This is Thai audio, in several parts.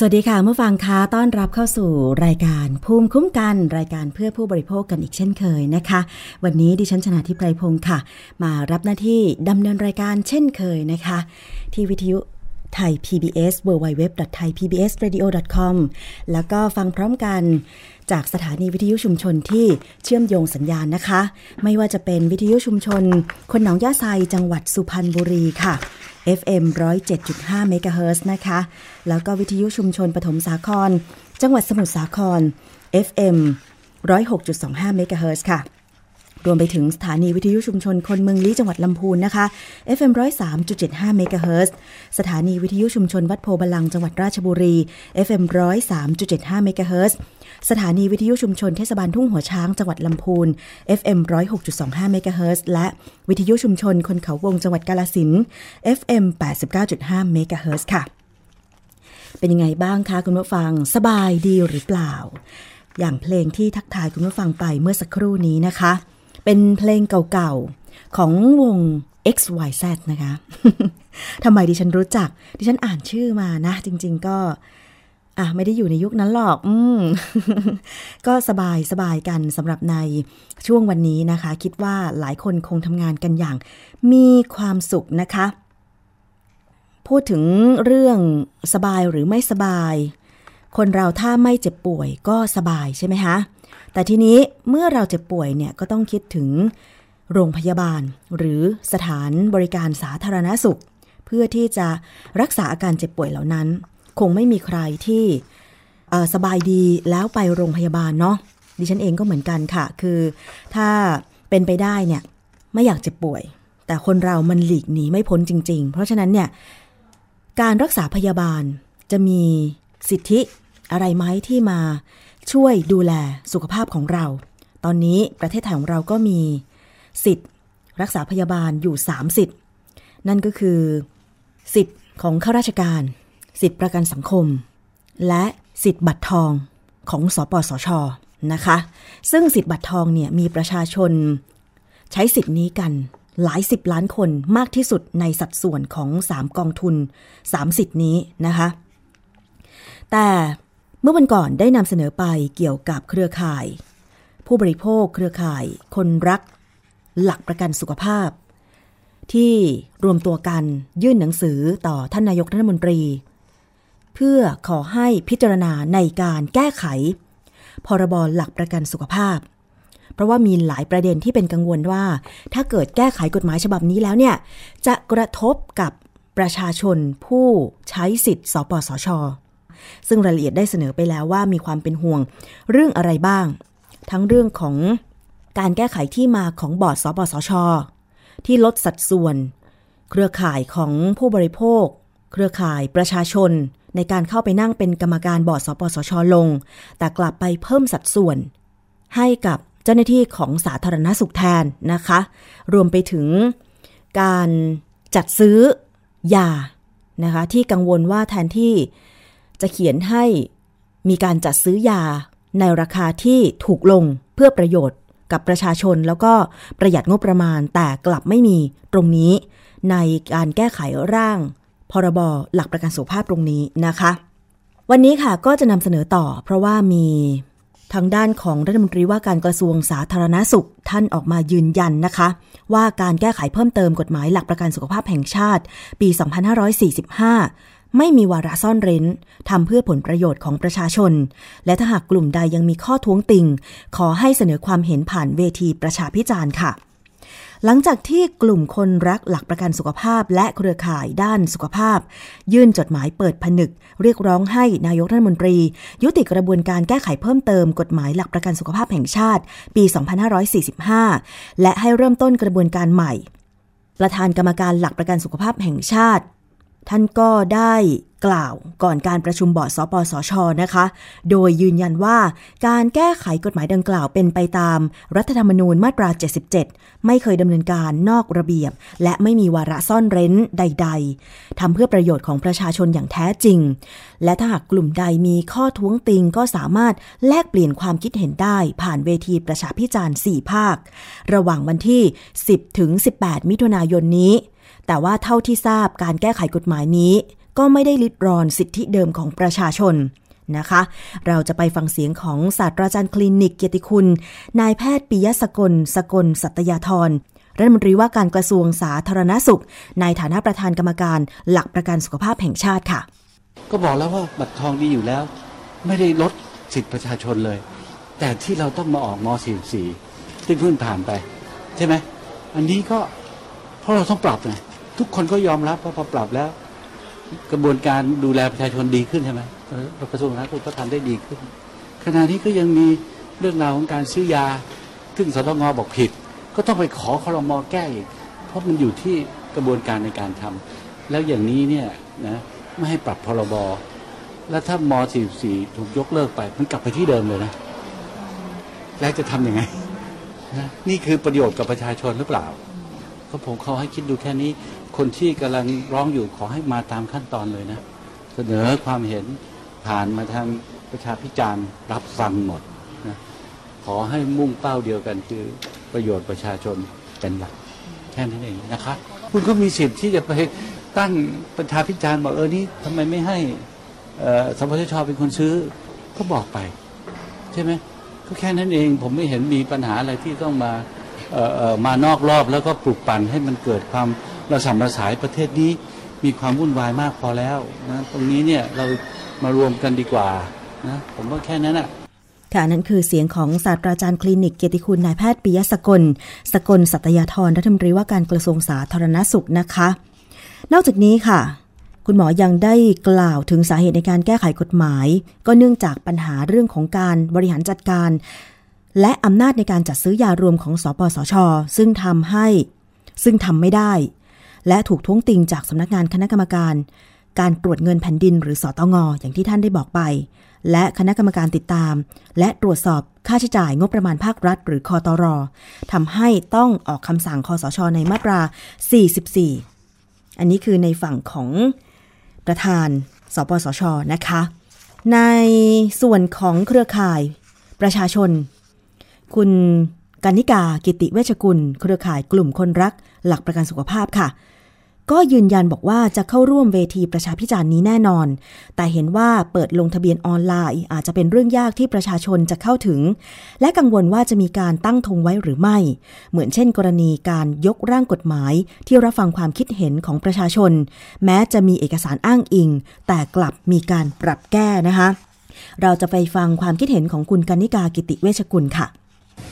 สวัสดีค่ะเมื่อฟังค้าต้อนรับเข้าสู่รายการภูมิคุ้มกันรายการเพื่อผู้บริโภคกันอีกเช่นเคยนะคะ วันนี้ดิฉันชนะทิพไพรพงศ์ค่ะ มารับหน้าที่ดำเนินรายการเช่นเคยนะคะ ที่วิทยุ ไทย PBS www.thaipbsradio.com แล้วก็ฟังพร้อมกันจากสถานีวิทยุชุมชนที่เชื่อมโยงสัญญาณนะคะ ไม่ว่าจะเป็นวิทยุชุมชน คนหนองย่าไซจังหวัดสุพรรณบุรีค่ะ FM 107.5เมกะเฮิรตซ์นะคะ แล้วก็วิทยุชุมชนปฐมสาคร จังหวัดสมุทรสาคร FM 106.25เมกะเฮิรตซ์ค่ะ รวมไปถึงสถานีวิทยุชุมชนคนเมืองลี้จังหวัดลำพูนนะคะ FM 103.75เมกะเฮิรตซ์สถานีวิทยุชุมชนวัดโพบาลังจังหวัดราชบุรี FM 103.75เมกะเฮิรตซ์สถานีวิทยุชุมชนเทศบาลทุ่งหัวช้างจังหวัดลำพูน FM 106.25เมกะเฮิร์และวิทยุชุมชนคนเขาวงจังหวัดกาลสิน FM 89.5เมกะเฮิร์ค่ะ เป็นยังไงบ้างคะคุณผู้ฟังสบายดีหรือเปล่า อย่างเพลงที่ทักทายคุณผู้ฟังไปเมื่อสักครู่นี้นะคะ เป็นเพลงเก่าๆ ของวง XYZ นะคะทำไมดิฉันรู้จัก ดิฉันอ่านชื่อมานะ จริง ๆ ก็ อะ ไม่ได้อยู่ในยุคนั้นหรอก อืม ก็สบายสบายกันสำหรับในช่วงวันนี้นะคะ คิดว่าหลายคนคงทำงานกันอย่าง มีความสุขนะคะ พูดถึงเรื่องสบายหรือไม่สบาย คนเราถ้าไม่เจ็บป่วยก็สบายใช่ไหมคะ แต่ทีนี้เมื่อเราเจ็บป่วยเนี่ยก็ต้องคิดถึงโรงพยาบาล หรือสถานบริการสาธารณสุข เพื่อที่จะรักษาอาการเจ็บป่วยเหล่านั้น คงไม่มีใครที่สบายดีแล้วไปโรงพยาบาลเนาะดิฉันเองก็เหมือนกันค่ะ คือถ้าเป็นไปได้เนี่ยไม่อยากเจ็บป่วย แต่คนเรามันหลีกหนีไม่พ้นจริง ๆ เพราะฉะนั้นเนี่ยการรักษาพยาบาลจะมีสิทธิอะไรไหมที่มา ช่วยดูแลสุขภาพของเรา ตอนนี้ประเทศไทยของเราก็มีสิทธิ์ รักษาพยาบาลอยู่3สิทธิ์นั่นก็คือสิทธิ์ของข้าราชการ สิทธิ์ประกันสังคม และสิทธิ์บัตรทองของสปสชนะคะ ซึ่งสิทธิ์บัตรทองเนี่ยมีประชาชน ใช้สิทธิ์นี้กันหลายสิบล้านคนมากที่สุดในสัดส่วนของ 3 กองทุน 3 สิทธิ์นี้นะคะ แต่ เมื่อวันก่อนได้นำเสนอไปเกี่ยวกับเครือข่าย ผู้บริโภคเครือข่าย คนรัก หลักประกันสุขภาพ ที่รวมตัวกันยื่นหนังสือต่อท่านนายกรัฐมนตรี เพื่อขอให้พิจารณาในการแก้ไข พรบหลักประกันสุขภาพ เพราะว่ามีหลายประเด็นที่เป็นกังวลว่า ถ้าเกิดแก้ไขกฎหมายฉบับนี้แล้วเนี่ยจะกระทบกับประชาชนผู้ใช้สิทธิ์สปสช ซึ่งรายละเอียดได้เสนอไปแล้วว่ามีความเป็นห่วงเรื่องอะไรบ้าง ทั้งเรื่องของการแก้ไขที่มาของบอร์ดสปสช ที่ลดสัดส่วน เครือข่ายของผู้บริโภค เครือข่ายประชาชน ในการเข้าไปนั่งเป็นกรรมการบอร์ดสปสช ลง แต่กลับไปเพิ่มสัดส่วน ให้กับเจ้าหน้าที่ของสาธารณสุขแทนนะคะ รวมไปถึงการจัดซื้อยานะคะที่กังวลว่าแทนที่ จะเขียนให้มีการจัดซื้อยาในราคาที่ถูกลงเพื่อประโยชน์กับประชาชนแล้วก็ประหยัดงบประมาณแต่กลับไม่มีตรงนี้ ในการแก้ไขร่าง พรบหลักประกันสุขภาพตรงนี้นะคะ วันนี้ค่ะก็จะนำเสนอต่อ เพราะว่ามีทางด้านของรัฐมนตรีว่าการกระทรวงสาธารณสุขท่านออกมายืนยันนะคะ ว่าการแก้ไขเพิ่มเติมกฎหมายหลักประกันสุขภาพแห่งชาติ ปี 2545 ไม่มีวาระซ่อนเร้นทำเพื่อผลประโยชน์ของประชาชน และถ้าหากกลุ่มใดยังมีข้อท้วงติง ขอให้เสนอความเห็นผ่านเวทีประชาพิจารณ์ค่ะ หลังจากที่กลุ่มคนรักหลักประกันสุขภาพและเครือข่ายด้านสุขภาพ ยื่นจดหมายเปิดผนึก เรียกร้องให้นายกรัฐมนตรี ยุติกระบวนการแก้ไขเพิ่มเติมกฎหมายหลักประกันสุขภาพแห่งชาติ ปี 2545 และให้เริ่มต้นกระบวนการใหม่ประธานกรรมการหลักประกันสุขภาพแห่งชาติ ท่านก็ได้กล่าวก่อนการประชุมบอร์ดสปสชนะคะ โดยยืนยันว่าการแก้ไขกฎหมายดังกล่าวเป็นไปตามรัฐธรรมนูญมาตรา 77 ไม่เคยดำเนินการนอกระเบียบ และไม่มีวาระซ่อนเร้นใด ๆทำเพื่อประโยชน์ของประชาชนอย่างแท้จริง และถ้าหากกลุ่มใดมีข้อท้วงติงก็สามารถแลกเปลี่ยนความคิดเห็นได้ ผ่านเวทีประชาพิจารณ์ 4 ภาค ระหว่างวันที่ 10 ถึง 18 มิถุนายนนี้ แต่ว่าเท่าที่ทราบการแก้ไขกฎหมายนี้ ก็ไม่ได้ลิดรอนสิทธิเดิมของประชาชนนะคะ เราจะไปฟังเสียงของศาสตราจารย์คลินิกเกียรติคุณ นายแพทย์ปิยสกล สกล สัตยาธรรัฐมนตรีว่าการกระทรวงสาธารณสุข ในฐานะประธานกรรมการ หลักประกันสุขภาพแห่งชาติค่ะ ก็บอกแล้วว่าบัตรทองดีอยู่แล้ว ไม่ได้ลดสิทธิประชาชนเลย แต่ที่เราต้องมาออกม .44 ที่เพิ่งผ่านไป ใช่ไหมอันนี้ก็เพราะเราต้องปรับไง ทุกคนก็ยอมรับว่าพอปรับแล้ว กระบวนการดูแลประชาชนดีขึ้นใช่ไหมกระทรวงสาธารณสุขก็ทำได้ดีขึ้น ขณะนี้ก็ยังมีเรื่องราวของการซื้อยา ซึ่งสตงบอกผิด ก็ต้องไปขอคอรมอแก้อีก เพราะมันอยู่ที่กระบวนการในการทำแล้วอย่างนี้เนี่ยนะไม่ให้ปรับพรบแล้วถ้าม 44 ถูกยกเลิกไป มันกลับไปที่เดิมเลยนะ แล้วจะทำยังไงนะนี่คือประโยชน์กับประชาชนหรือเปล่า ก็ผมเขาให้คิดดูแค่นี้ คนที่กำลังร้องอยู่ขอให้มาตามขั้นตอนเลยนะ เสนอความเห็นผ่านมาทางประชาพิจารณ์รับฟังหมดนะขอให้มุ่งเป้าเดียวกันคือประโยชน์ประชาชนเป็นหลักแค่นั้นเองนะคะคุณก็มีสิทธิ์ที่จะไปตั้งประชาพิจารณ์บอกเออนี่ทำไมไม่ให้สมชชเป็นคนซื้อก็บอกไป ใช่ไหมก็แค่นั้นเองผมไม่เห็นมีปัญหาอะไรที่ต้องมาเออมานอกรอบแล้วก็ปลุกปั่นให้มันเกิดความ ระสำระสายประเทศนี้มีความวุ่นวายมากพอแล้วนะตรงนี้เนี่ยเรามารวมกันดีกว่านะผมว่าแค่นั้นอะค่ะนั่นคือเสียงของศาสตราจารย์คลินิกเกียรติคุณนายแพทย์ปิยสกล สกลสัตยาธรรัฐมนตรีว่าการกระทรวงสาธารณสุขนะคะ นอกจากนี้ค่ะ คุณหมอยังได้กล่าวถึงสาเหตุในการแก้ไขกฎหมาย ก็เนื่องจากปัญหาเรื่องของการบริหารจัดการ และอำนาจในการจัดซื้อยารวมของสปสช ซึ่งทำให้ซึ่งทำไม่ได้ และถูกท้วงติงจากสำนักงานคณะกรรมการ การตรวจเงินแผ่นดินหรือสอตงออย่างที่ท่านได้บอกไป และคณะกรรมการติดตาม และตรวจสอบค่าใช้จ่ายงบประมาณภาครัฐ หรือคอตอรทำให้ต้องออกคำสั่งคอสชในมาตรา 44 อันนี้คือในฝั่งของประธานสปสชนะคะ ในส่วนของเครือข่ายประชาชน คุณ กานิกากิติเวชกุล เครือข่ายกลุ่มคนรัก หลักประกันสุขภาพค่ะ ก็ยืนยันบอกว่าจะเข้าร่วมเวทีประชาพิจารณ์นี้แน่นอน แต่เห็นว่าเปิดลงทะเบียนออนไลน์อาจจะเป็นเรื่องยากที่ประชาชนจะเข้าถึง และกังวลว่าจะมีการตั้งธงไว้หรือไม่ เหมือนเช่น กรณีการยกร่างกฎหมาย ที่รับฟังความคิดเห็นของประชาชน แม้จะมีเอกสารอ้างอิง แต่กลับมีการปรับแก้นะคะ เราจะไปฟังความคิดเห็นของคุณกนิกากิติเวชกุลค่ะ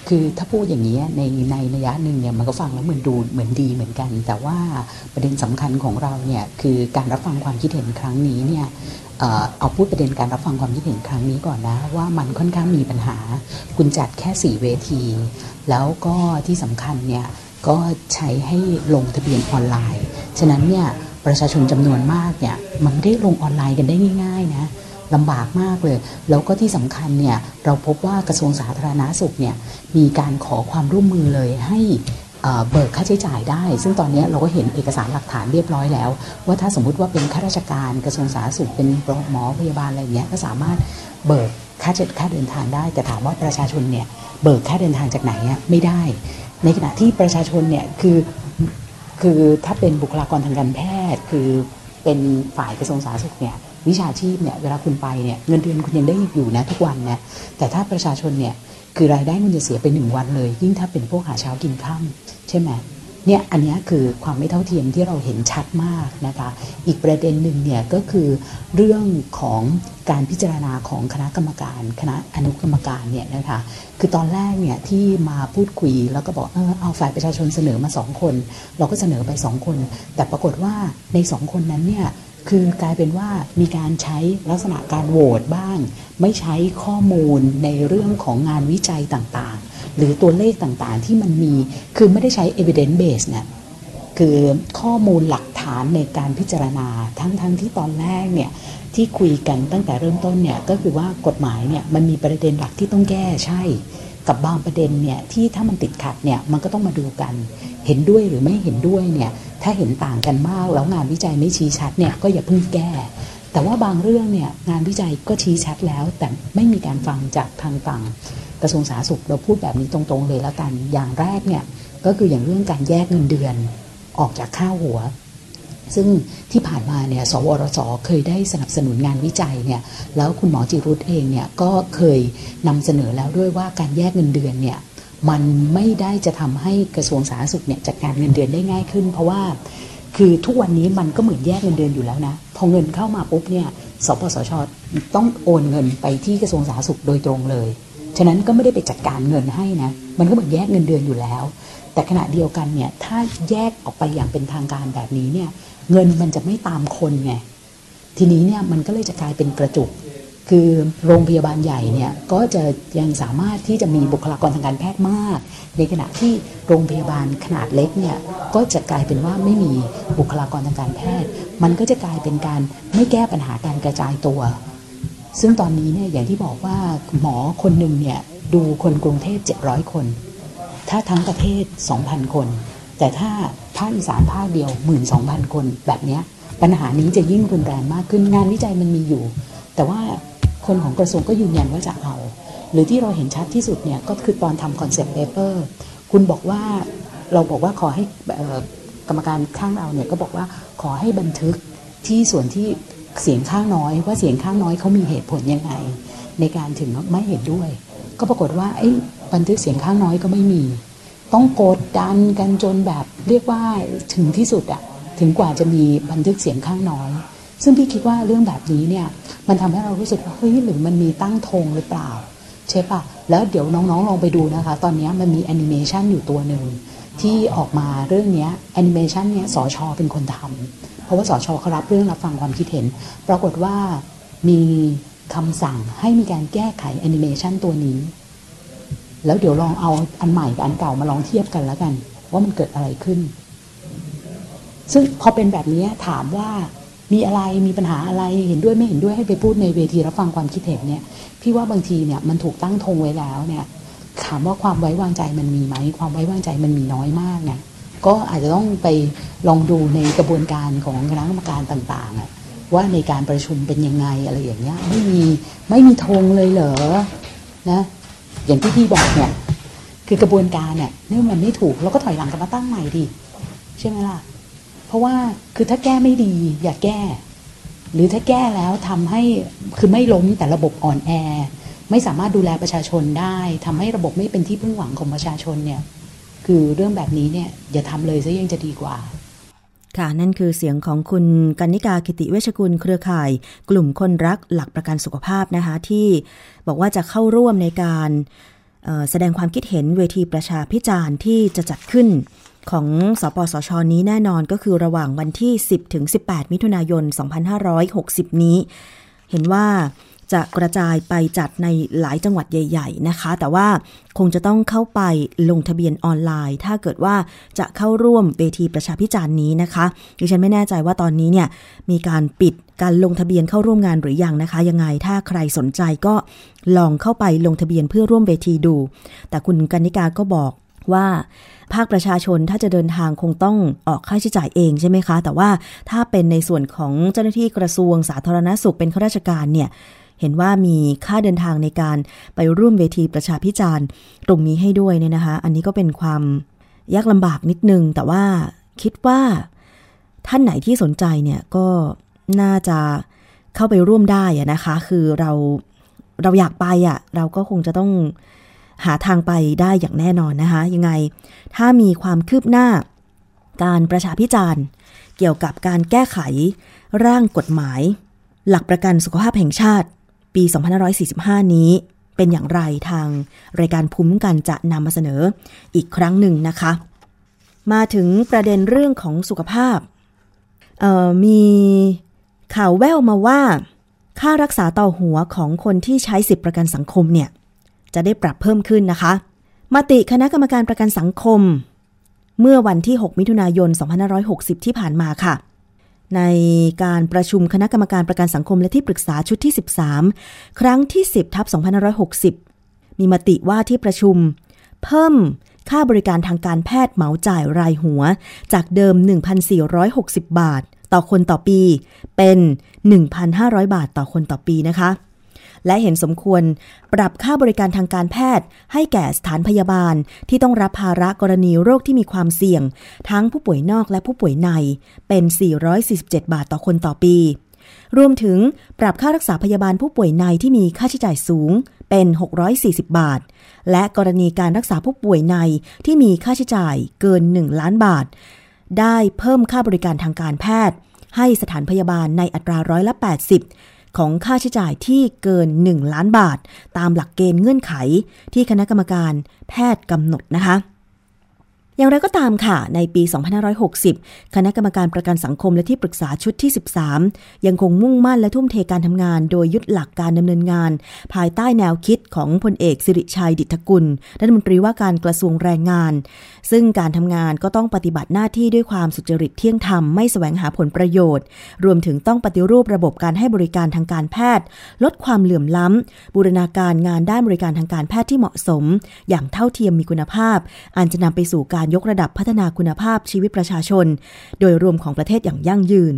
คือถ้าพูดอย่างนี้ในในระยะหนึ่งเนี่ยมันก็ฟังแล้วเหมือนดูเหมือนดีเหมือนกัน แต่ว่าประเด็นสำคัญของเราเนี่ยคือการรับฟังความคิดเห็นครั้งนี้เนี่ยเอาพูดประเด็นการรับฟังความคิดเห็นครั้งนี้ก่อนนะว่ามันค่อนข้างมีปัญหา คุณจัดแค่ 4 เวที แล้วก็ที่สำคัญเนี่ยก็ใช้ให้ลงทะเบียนออนไลน์ ฉะนั้นเนี่ยประชาชนจำนวนมากเนี่ยมันไม่ได้ลงออนไลน์กันได้ง่าย ๆ นะ ลำบากมากเลย แล้วก็ที่สำคัญเนี่ยเราพบว่ากระทรวงสาธารณาสุขเนี่ยมีการขอความร่วมมือเลยให้เบิกค่าใช้จ่ายได้ ซึ่งตอนนี้เราก็เห็นเอกสารหลักฐานเรียบร้อยแล้ว ว่าถ้าสมมุติว่าเป็นข้าราชการกระทรวงสาธารณสุขเป็นหมอพยาบาลอะไรเงี้ยก็สามารถเบิกค่าเจ็ดค่าเดินทางได้ แต่ถามว่าประชาชนเนี่ยเบิกค่าเดินทางจากไหนอะไม่ได้ ในขณะที่ประชาชนเนี่ยคือคือถ้าเป็นบุคลากรทางการแพทย์ คือเป็นฝ่ายกระทรวงสาธารณสุขเนี่ย วิชาชีพเนี่ยเวลาคุณไปเนี่ยเงินเดือนคุณยังได้อยู่นะทุกวันนะแต่ถ้าประชาชนเนี่ยคือรายได้คุณจะเสียไปหนึ่งวันเลย ยิ่งถ้าเป็นพวกหาเช้ากินข้าใช่ไหมเนี่ยอันนี้คือความไม่เท่าเทียมที่เราเห็นชัดมากนะคะอีกประเด็นหนึ่งเนี่ยก็คือเรื่องของการพิจารณาของคณะกรรมการ คณะอนุกรรมการเนี่ยนะคะคือตอนแรกเนี่ยที่มาพูดคุยแล้วก็บอกเออเอาฝ่ายประชาชนเสนอมาสองคน เราก็เสนอไปสองคน แต่ปรากฏว่าในสองคนนั้นเนี่ย คือกลายเป็นว่ามีการใช้ลักษณะการโหวตบ้าง ไม่ใช้ข้อมูลในเรื่องของงานวิจัยต่างๆ หรือตัวเลขต่างๆที่มันมีคือไม่ได้ใช้ evidence base เนี่ยคือข้อมูลหลักฐานในการพิจารณาทั้งๆทที่ตอนแรกเนี่ยที่คุยกันตั้งแต่เริ่มต้นเนี่ยก็คือว่ากฎหมายเนี่ยมันมีประเด็นหลักที่ต้องแก้ใช่ กับบางประเด็นเนี่ยที่ถ้ามันติดขัดเนี่ยมันก็ต้องมาดูกัน เห็นด้วยหรือไม่เห็นด้วยเนี่ยถ้าเห็นต่างกันมากแล้วงานวิจัยไม่ชี้ชัดเนี่ยก็อย่าเพิ่งแก้ แต่ว่าบางเรื่องเนี่ยงานวิจัยก็ชี้ชัดแล้ว แต่ไม่มีการฟังจากทางฝั่งกระทรวงสาธารณสุขเราพูดแบบนี้ตรงๆเลยแล้วกันอย่างแรกเนี่ยก็คืออย่างเรื่องการแยกเงินเดือนออกจากข้าวหัว ซึ่งที่ผ่านมาเนี่ยสวรสเคยได้สนับสนุนงานวิจัยเนี่ยแล้วคุณหมอจิรุตเองเนี่ยก็เคยนำเสนอแล้วด้วยว่าการแยกเงินเดือนเนี่ยมันไม่ได้จะทำให้กระทรวงสาธารณสุขเนี่ยจัดการเงินเดือนได้ง่ายขึ้น เพราะว่าคือทุกวันนี้มันก็เหมือนแยกเงินเดือนอยู่แล้วนะพอเงินเข้ามาปุ๊บเนี่ยสปสชต้องโอนเงินไปที่กระทรวงสาธารณสุขโดยตรงเลยฉะนั้นก็ไม่ได้ไปจัดการเงินให้นะมันก็เหมือนแยกเงินเดือนอยู่แล้ว แต่ขณะเดียวกันเนี่ยถ้าแยกออกไปอย่างเป็นทางการแบบนี้เนี่ย เงินมันจะไม่ตามคนไง ทีนี้เนี่ยมันก็เลยจะกลายเป็นกระจุก คือโรงพยาบาลใหญ่เนี่ยก็จะยังสามารถที่จะมีบุคลากรทางการแพทย์มาก ในขณะที่โรงพยาบาลขนาดเล็กเนี่ยก็จะกลายเป็นว่าไม่มีบุคลากรทางการแพทย์ มันก็จะกลายเป็นการไม่แก้ปัญหาการกระจายตัว ซึ่งตอนนี้เนี่ยอย่างที่บอกว่าหมอคนหนึ่งเนี่ยดูคนกรุงเทพ700 คน ถ้าทั้งประเทศ 2,000 คน แต่ถ้าภาคอีสานภาคเดียว 12,000 คนแบบนี้ปัญหานี้จะยิ่งรุนแรงมากขึ้นงานวิจัยมันมีอยู่ แต่ว่าคนของกระทรวงก็ยืนยันว่าจะเอา หรือที่เราเห็นชัดที่สุดเนี่ยก็คือตอนทำ concept paper คุณบอกว่าเราบอกว่าขอให้กรรมการข้างเราเนี่ยก็บอกว่าขอให้บันทึกที่ส่วนที่เสียงข้างน้อย ว่าเสียงข้างน้อยเขามีเหตุผลยังไง ในการถึงไม่เห็นด้วย ก็ปรากฏว่าไอ้บันทึกเสียงข้างน้อยก็ไม่มี ต้องกดดันกันจนแบบเรียกว่าถึงที่สุดอะถึงกว่าจะมีบันทึกเสียงข้างน้อย ซึ่งพี่คิดว่าเรื่องแบบนี้เนี่ยมันทำให้เรารู้สึกว่าเฮ้ยหรือมันมีตั้งธงหรือเปล่าใช่ปะแล้วเดี๋ยวน้องๆลองไปดูนะคะ ตอนนี้มันมีแอนิเมชันอยู่ตัวหนึ่งที่ออกมาเรื่องนี้แอนิเมชันเนี้ยสอชอเป็นคนทำเพราะว่าสอชอเขารับเรื่องรับฟังความคิดเห็น ปรากฏว่ามีคำสั่งให้มีการแก้ไขแอนิเมชันตัวนี้ แล้วเดี๋ยวลองเอาอันใหม่กับอันเก่ามาลองเทียบกันแล้วกัน ว่ามันเกิดอะไรขึ้น ซึ่งพอเป็นแบบนี้ถามว่ามีอะไรมีปัญหาอะไรเห็นด้วยไม่เห็นด้วยให้ไปพูดในเวทีรับฟังความคิดเห็นเนี่ย พี่ว่าบางทีเนี่ยมันถูกตั้งธงไว้แล้วเนี่ย ถามว่าความไว้วางใจมันมีไหมความไว้วางใจมันมีน้อยมากเนี่ยก็อาจจะต้องไปลองดูในกระบวนการของคณะกรรมการต่างๆว่าในการประชุมเป็นยังไงอะไรอย่างเงี้ยไม่มีไม่มีธงเลยเหรอนะ อย่างที่พี่บอกเนี่ย คือกระบวนการเนี่ยนี่มันไม่ถูกเราก็ถอยหลังกลับมาตั้งใหม่ดิใช่ไหมล่ะ เพราะว่าคือถ้าแก้ไม่ดี อย่าแก้ หรือถ้าแก้แล้วทำให้คือไม่ล้มแต่ระบบอ่อนแอ ไม่สามารถดูแลประชาชนได้ทำให้ระบบไม่เป็นที่พึ่งหวังของประชาชนเนี่ย คือเรื่องแบบนี้เนี่ยอย่าทำเลยซะยังจะดีกว่า ค่ะนั่นคือเสียงของคุณกันิกากิติเวชกุลเครือข่าย กลุ่มคนรักหลักประกันสุขภาพนะคะ ที่บอกว่าจะเข้าร่วมในการแสดงความคิดเห็นเวทีประชาพิจารณ์ที่จะจัดขึ้นของสปสช นี้แน่นอนก็คือระหว่างวันที่ 10 ถึง 18 มิถุนายน 2560 นี้ เห็นว่า จะกระจายไปจัดในหลายจังหวัดใหญ่ ๆ นะคะ แต่ว่าคงจะต้องเข้าไปลงทะเบียนออนไลน์ ถ้าเกิดว่าจะเข้าร่วมเวทีประชาพิจารณ์นี้นะคะดิฉันไม่แน่ใจว่าตอนนี้เนี่ยมีการปิดการลงทะเบียนเข้าร่วมงานหรือยังนะคะ ยังไงถ้าใครสนใจก็ลองเข้าไปลงทะเบียนเพื่อร่วมเวทีดู แต่คุณกนิกาก็บอกว่าภาคประชาชนถ้าจะเดินทางคงต้องออกค่าใช้จ่ายเองใช่ไหมคะ แต่ว่าถ้าเป็นในส่วนของเจ้าหน้าที่กระทรวงสาธารณสุขเป็นข้าราชการเนี่ย เห็นว่ามีค่าเดินทางในการไปร่วมเวทีประชาพิจารณ์ ตรงนี้ให้ด้วยเนี่ยนะคะ อันนี้ก็เป็นความยากลำบากนิดนึง แต่ว่าคิดว่าท่านไหนที่สนใจเนี่ยก็น่าจะเข้าไปร่วมได้นะคะ คือเราเราอยากไปอะ่ะ เราก็คงจะต้องหาทางไปได้อย่างแน่นอนนะคะ ยังไง ถ้ามีความคืบหน้าการประชาพิจารณ์ เกี่ยวกับการแก้ไขร่างกฎหมาย หลักประกันสุขภาพแห่งชาติ ปี 2545 นี้เป็นอย่างไรทางรายการภูมิกันจะนำมาเสนออีกครั้งหนึ่งนะคะ มาถึงประเด็นเรื่องของสุขภาพ มีข่าวแว่วมาว่า ค่ารักษาต่อหัวของคนที่ใช้สิทธิประกันสังคมเนี่ย จะได้ปรับเพิ่มขึ้นนะคะมติคณะกรรมการประกันสังคม เมื่อวันที่ 6 มิถุนายน 2560 ที่ผ่านมาค่ะ ในการประชุมคณะกรรมการประกันสังคมและที่ปรึกษาชุดที่ 13 ครั้งที่ 10ทับ2560 มีมติว่าที่ประชุม เพิ่มค่าบริการทางการแพทย์เหมาจ่ายรายหัว จากเดิม 1,460 บาท ต่อคนต่อปี เป็น 1,500 บาทต่อคนต่อปีนะคะ และเห็นสมควรปรับค่าบริการทางการแพทย์ ให้แก่สถานพยาบาลที่ต้องรับภาระกรณีโรคที่มีความเสี่ยง ทั้งผู้ป่วยนอกและผู้ป่วยใน เป็น 447 บาทต่อคนต่อปี รวมถึงปรับค่ารักษาพยาบาลผู้ป่วยในที่มีค่าใช้จ่ายสูงเป็น 640 บาท และกรณีการรักษาผู้ป่วยในที่มีค่าใช้จ่ายเกิน 1 ล้านบาท ได้เพิ่มค่าบริการทางการแพทย์ ให้สถานพยาบาลในอัตราร้อยละ 80 ของค่าใช้จ่ายที่เกิน 1 ล้านบาท ตามหลักเกณฑ์เงื่อนไขที่คณะกรรมการแพทย์กำหนดนะคะ อย่างไรก็ตามค่ะ ในปี 2560 คณะกรรมการประกันสังคมและที่ปรึกษาชุดที่ 13 ยังคงมุ่งมั่นและทุ่มเทการทำงาน โดยยึดหลักการดำเนินงาน ภายใต้แนวคิดของพลเอกสิริชัยดิษฐกุลรัฐมนตรีว่าการกระทรวงแรงงาน ซึ่งการทำงานก็ต้องปฏิบัติหน้าที่ด้วยความสุจริตเที่ยงธรรมไม่แสวงหาผลประโยชน์ รวมถึงต้องปฏิรูประบบการให้บริการทางการแพทย์ ลดความเหลื่อมล้ำบูรณาการงานด้านบริการทางการแพทย์ที่เหมาะสม อย่างเท่าเทียมมีคุณภาพอันจะนำไปสู่การการยกระดับพัฒนาคุณภาพชีวิตประชาชน โดยรวมของประเทศอย่างยั่งยืน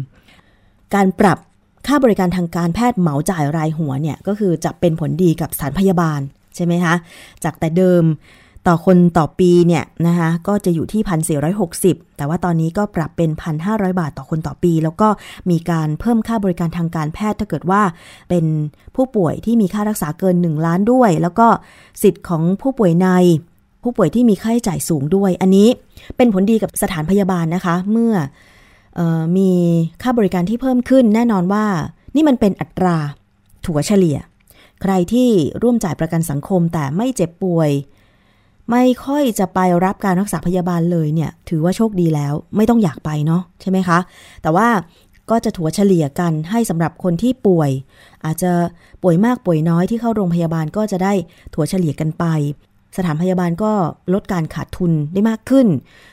การปรับค่าบริการทางการแพทย์เหมาจ่ายรายหัวเนี่ยก็คือจะเป็นผลดีกับสถานพยาบาลใช่ไหมคะจากแต่เดิมต่อคนต่อปีเนี่ยนะคะก็จะอยู่ที่ 1,460 แต่ว่าตอนนี้ก็ปรับเป็น 1,500 บาทต่อคนต่อปี แล้วก็มีการเพิ่มค่าบริการทางการแพทย์ ถ้าเกิดว่าเป็นผู้ป่วยที่มีค่ารักษาเกิน 1 ล้านด้วย แล้วก็สิทธิ์ของผู้ป่วยใน ผู้ป่วยที่มีค่าใช้จ่ายสูงด้วย อันนี้เป็นผลดีกับสถานพยาบาลนะคะ เมื่อมีค่าบริการที่เพิ่มขึ้น แน่นอนว่านี่มันเป็นอัตราถัวเฉลี่ย ใครที่ร่วมจ่ายประกันสังคมแต่ไม่เจ็บป่วย ไม่ค่อยจะไปรับการรักษาพยาบาลเลยเนี่ย ถือว่าโชคดีแล้ว ไม่ต้องอยากไปเนาะใช่ไหมคะ แต่ว่าก็จะถัวเฉลี่ยกันให้สำหรับคนที่ป่วย อาจจะป่วยมากป่วยน้อยที่เข้าโรงพยาบาลก็จะได้ถัวเฉลี่ยกันไป สถานพยาบาลก็ลดการขาดทุนได้มากขึ้น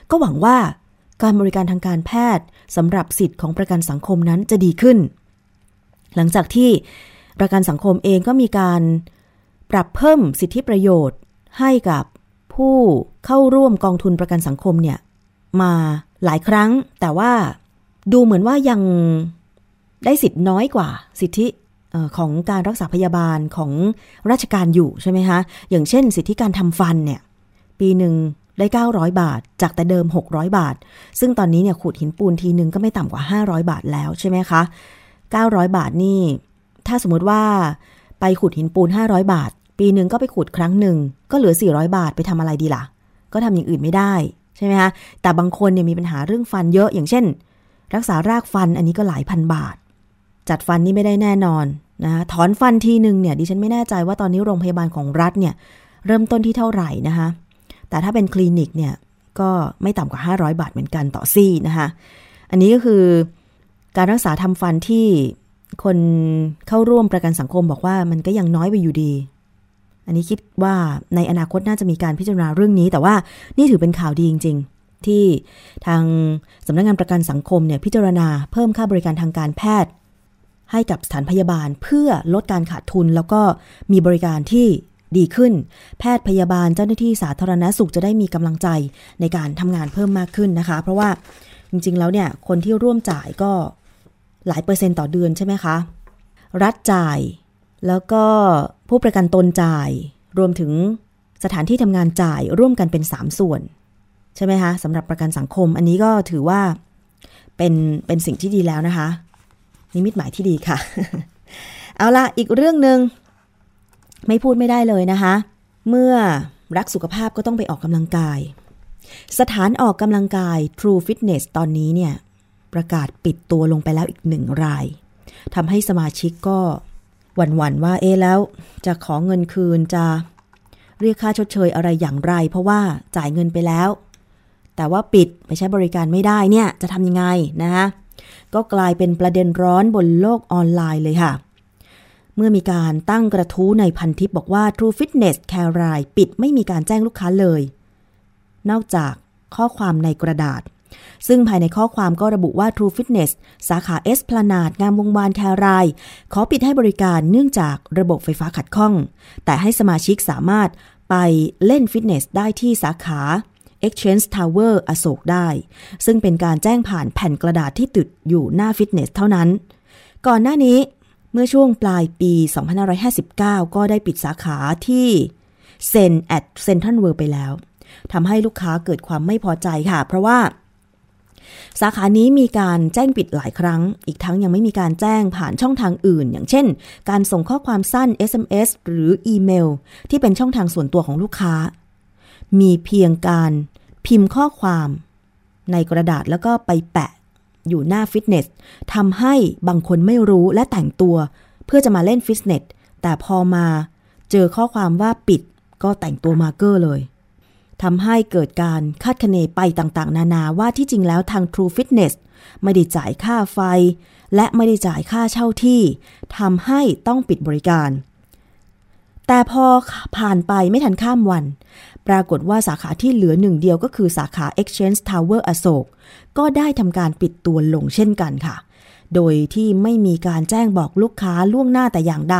ก็หวังว่าการบริการทางการแพทย์สำหรับสิทธิ์ของประกันสังคมนั้นจะดีขึ้น หลังจากที่ประกันสังคมเองก็มีการปรับเพิ่มสิทธิประโยชน์ให้กับผู้เข้าร่วมกองทุนประกันสังคมเนี่ยมาหลายครั้ง แต่ว่าดูเหมือนว่ายังได้สิทธิ์น้อยกว่า สิทธิ ของการรักษาพยาบาลของราชการอยู่ใช่ไหมคะ อย่างเช่น สิทธิการทำฟันเนี่ย ปีหนึ่งได้ 900 บาท จากแต่เดิม 600 บาท ซึ่งตอนนี้เนี่ยขูดหินปูนทีนึงก็ไม่ต่ำกว่า 500 บาทแล้วใช่ไหมคะ 900 บาทนี่ ถ้าสมมติว่าไปขูดหินปูน 500 บาท ปีหนึ่งก็ไปขูดครั้งหนึ่ง ก็เหลือ 400 บาทไปทำอะไรดีล่ะ ก็ทำอย่างอื่นไม่ได้ใช่ไหมคะแต่บางคนเนี่ยมีปัญหาเรื่องฟันเยอะอย่างเช่น รักษารากฟันอันนี้ก็หลายพันบาท จัดฟันนี่ไม่ได้แน่นอน นะถอนฟันทีหนึ่งเนี่ยดิฉันไม่แน่ใจว่าตอนนี้โรงพยาบาลของรัฐเนี่ยเริ่มต้นที่เท่าไหร่นะคะแต่ถ้าเป็นคลินิกเนี่ยก็ไม่ต่ำกว่า 500 บาทเหมือนกันต่อซี่นะคะอันนี้ก็คือการรักษาทำฟันที่คนเข้าร่วมประกันสังคมบอกว่ามันก็ยังน้อยไปอยู่ดี อันนี้คิดว่าในอนาคตน่าจะมีการพิจารณาเรื่องนี้ แต่ว่านี่ถือเป็นข่าวดีจริง ๆ ที่ทางสำนักงงานประกันสังคมเนี่ยพิจารณาเพิ่มค่าบริการทางการแพทย์ ให้กับสถานพยาบาลเพื่อลดการขาดทุน แล้วก็มีบริการที่ดีขึ้น แพทย์พยาบาลเจ้าหน้าที่สาธารณสุขจะได้มีกำลังใจในการทำงานเพิ่มมากขึ้นนะคะ เพราะว่าจริงๆแล้วเนี่ยคนที่ร่วมจ่ายก็หลายเปอร์เซ็นต์ต่อเดือนใช่ไหมคะ รัฐจ่าย แล้วก็ผู้ประกันตนจ่าย รวมถึงสถานที่ทำงานจ่ายร่วมกันเป็น 3 ส่วน ใช่ไหมคะสำหรับประกันสังคมอันนี้ก็ถือว่าเป็นเป็นสิ่งที่ดีแล้วนะคะ นิมิตหมายที่ดีค่ะ เอาละอีกเรื่องหนึง่งไม่พูดไม่ได้เลยนะคะ เมื่อรักสุขภาพก็ต้องไปออกกำลังกาย สถานออกกำลังกาย True Fitness ตอนนี้เนี่ย ประกาศปิดตัวลงไปแล้วอีกหนึ่งรายทำให้สมาชิกก็หวั่นๆว่าเอ๊แล้วจะขอเงินคืนจะเรียกค่าชดเชยอะไรอย่างไร เพราะว่าจ่ายเงินไปแล้ว แต่ว่าปิดไปใช้บริการไม่ได้เนี่ยจะทำยังไงนะคะ ก็กลายเป็นประเด็นร้อนบนโลกออนไลน์เลยค่ะ เมื่อมีการตั้งกระทู้ในพันทิปบอกว่า True Fitness แคราย ปิดไม่มีการแจ้งลูกค้าเลย นอกจากข้อความในกระดาษ ซึ่งภายในข้อความก็ระบุว่า True Fitness สาขาเอสพลานาดงามวงศ์วานแคราย ขอปิดให้บริการเนื่องจากระบบไฟฟ้าขัดข้อง แต่ให้สมาชิกสามารถไปเล่นฟิตเนสได้ที่สาขา Exchange Tower อโศกได้ ซึ่งเป็นการแจ้งผ่านแผ่นกระดาษที่ติดอยู่หน้าฟิตเนสเท่านั้น ก่อนหน้านี้เมื่อช่วงปลายปี 2559 ก็ได้ปิดสาขาที่เซนแอท เซ็นทรัลเวิลด์ไปแล้วทำให้ลูกค้าเกิดความไม่พอใจค่ะ เพราะว่า สาขานี้มีการแจ้งปิดหลายครั้ง อีกทั้งยังไม่มีการแจ้งผ่านช่องทางอื่น อย่างเช่น การส่งข้อความสั้น SMS หรืออีเมล ที่เป็นช่องทางส่วนตัวของลูกค้า มีเพียงการพิมพ์ข้อความในกระดาษแล้วก็ไปแปะอยู่หน้าฟิตเนสทำให้บางคนไม่รู้และแต่งตัวเพื่อจะมาเล่นฟิตเนส แต่พอมาเจอข้อความว่าปิดก็แต่งตัวมาเกอร์เลยทำให้เกิดการคาดคะเนไปต่างๆ นานาว่าที่จริงแล้วทาง True Fitness ไม่ได้จ่ายค่าไฟ และไม่ได้จ่ายค่าเช่าที่ทำให้ต้องปิดบริการ แต่พอผ่านไปไม่ทันข้ามวัน ปรากฏว่าสาขาที่เหลือหนึ่งเดียวก็คือสาขา Exchange Tower อโศก ก็ได้ทำการปิดตัวลงเช่นกันค่ะ โดยที่ไม่มีการแจ้งบอกลูกค้าล่วงหน้าแต่อย่างใด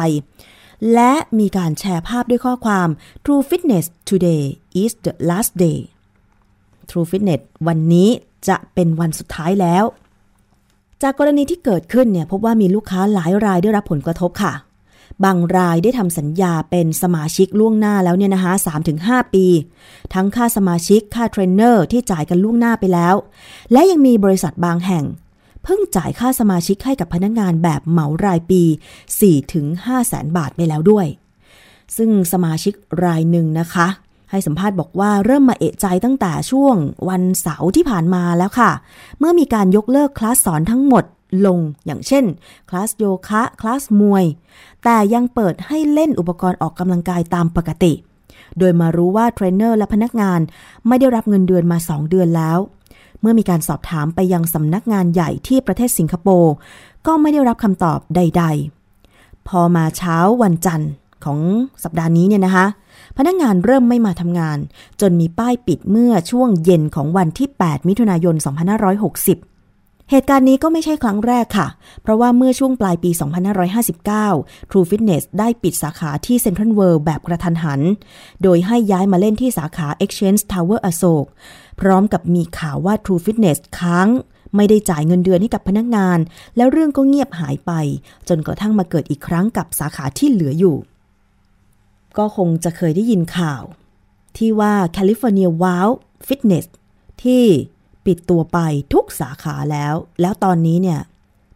และมีการแชร์ภาพด้วยข้อความ True Fitness today is the last day True Fitness วันนี้จะเป็นวันสุดท้ายแล้ว จากกรณีที่เกิดขึ้นเนี่ยพบว่ามีลูกค้าหลายรายได้รับผลกระทบค่ะ บางรายได้ทำสัญญาเป็นสมาชิกล่วงหน้าแล้วเนี่ยนะคะ3-5ปี ทั้งค่าสมาชิกค่าเทรนเนอร์ที่จ่ายกันล่วงหน้าไปแล้ว และยังมีบริษัทบางแห่ง เพิ่งจ่ายค่าสมาชิกให้กับพนักงานแบบเหมารายปี4-5แสนบาทไปแล้วด้วย ซึ่งสมาชิกรายหนึ่งนะคะให้สัมภาษณ์บอกว่าเริ่มมาเอะใจตั้งแต่ช่วงวันเสาร์ที่ผ่านมาแล้วค่ะ เมื่อมีการยกเลิกคลาสสอนทั้งหมด ลงอย่างเช่น คลาสโยคะ คลาสมวย แต่ยังเปิดให้เล่นอุปกรณ์ออกกำลังกายตามปกติ โดยมารู้ว่าเทรนเนอร์และพนักงานไม่ได้รับเงินเดือนมา 2 เดือนแล้ว เมื่อมีการสอบถามไปยังสำนักงานใหญ่ที่ประเทศสิงคโปร์ก็ไม่ได้รับคำตอบใด ๆ พอมาเช้าวันจันทร์ของสัปดาห์นี้เนี่ยนะคะ พนักงานเริ่มไม่มาทำงาน จนมีป้ายปิดเมื่อช่วงเย็นของวันที่ 8 มิถุนายน 2560 เหตุการณ์นี้ก็ไม่ใช่ครั้งแรกค่ะ เพราะว่าเมื่อช่วงปลายปี 2559 True Fitness ได้ปิดสาขาที่ Central World แบบกระทันหัน โดยให้ย้ายมาเล่นที่สาขา Exchange Tower อโศก พร้อมกับมีข่าวว่า True Fitness ค้าง ไม่ได้จ่ายเงินเดือนให้กับพนักงาน แล้วเรื่องก็เงียบหายไป จนกระทั่งมาเกิดอีกครั้งกับสาขาที่เหลืออยู่ ก็คงจะเคยได้ยินข่าว ที่ว่า California Wow Fitness ที่ ปิดตัวไปทุกสาขาแล้ว แล้วตอนนี้เนี่ย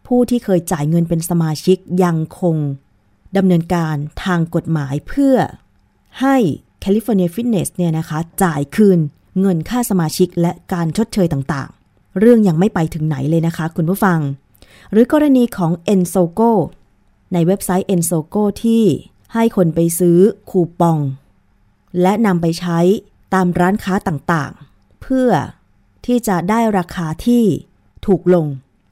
ผู้ที่เคยจ่ายเงินเป็นสมาชิกยังคงดำเนินการทางกฎหมายเพื่อให้ California Fitness เนี่ยนะคะ จ่ายคืนเงินค่าสมาชิกและการชดเชยต่างๆ เรื่องยังไม่ไปถึงไหนเลยนะคะ คุณผู้ฟัง หรือกรณีของ e n s o g o ในเว็บไซต์ e n s o g o ที่ให้คนไปซื้อคูปอง และนำไปใช้ตามร้านค้าต่างๆ เพื่อ ที่จะได้ราคาที่ถูกลง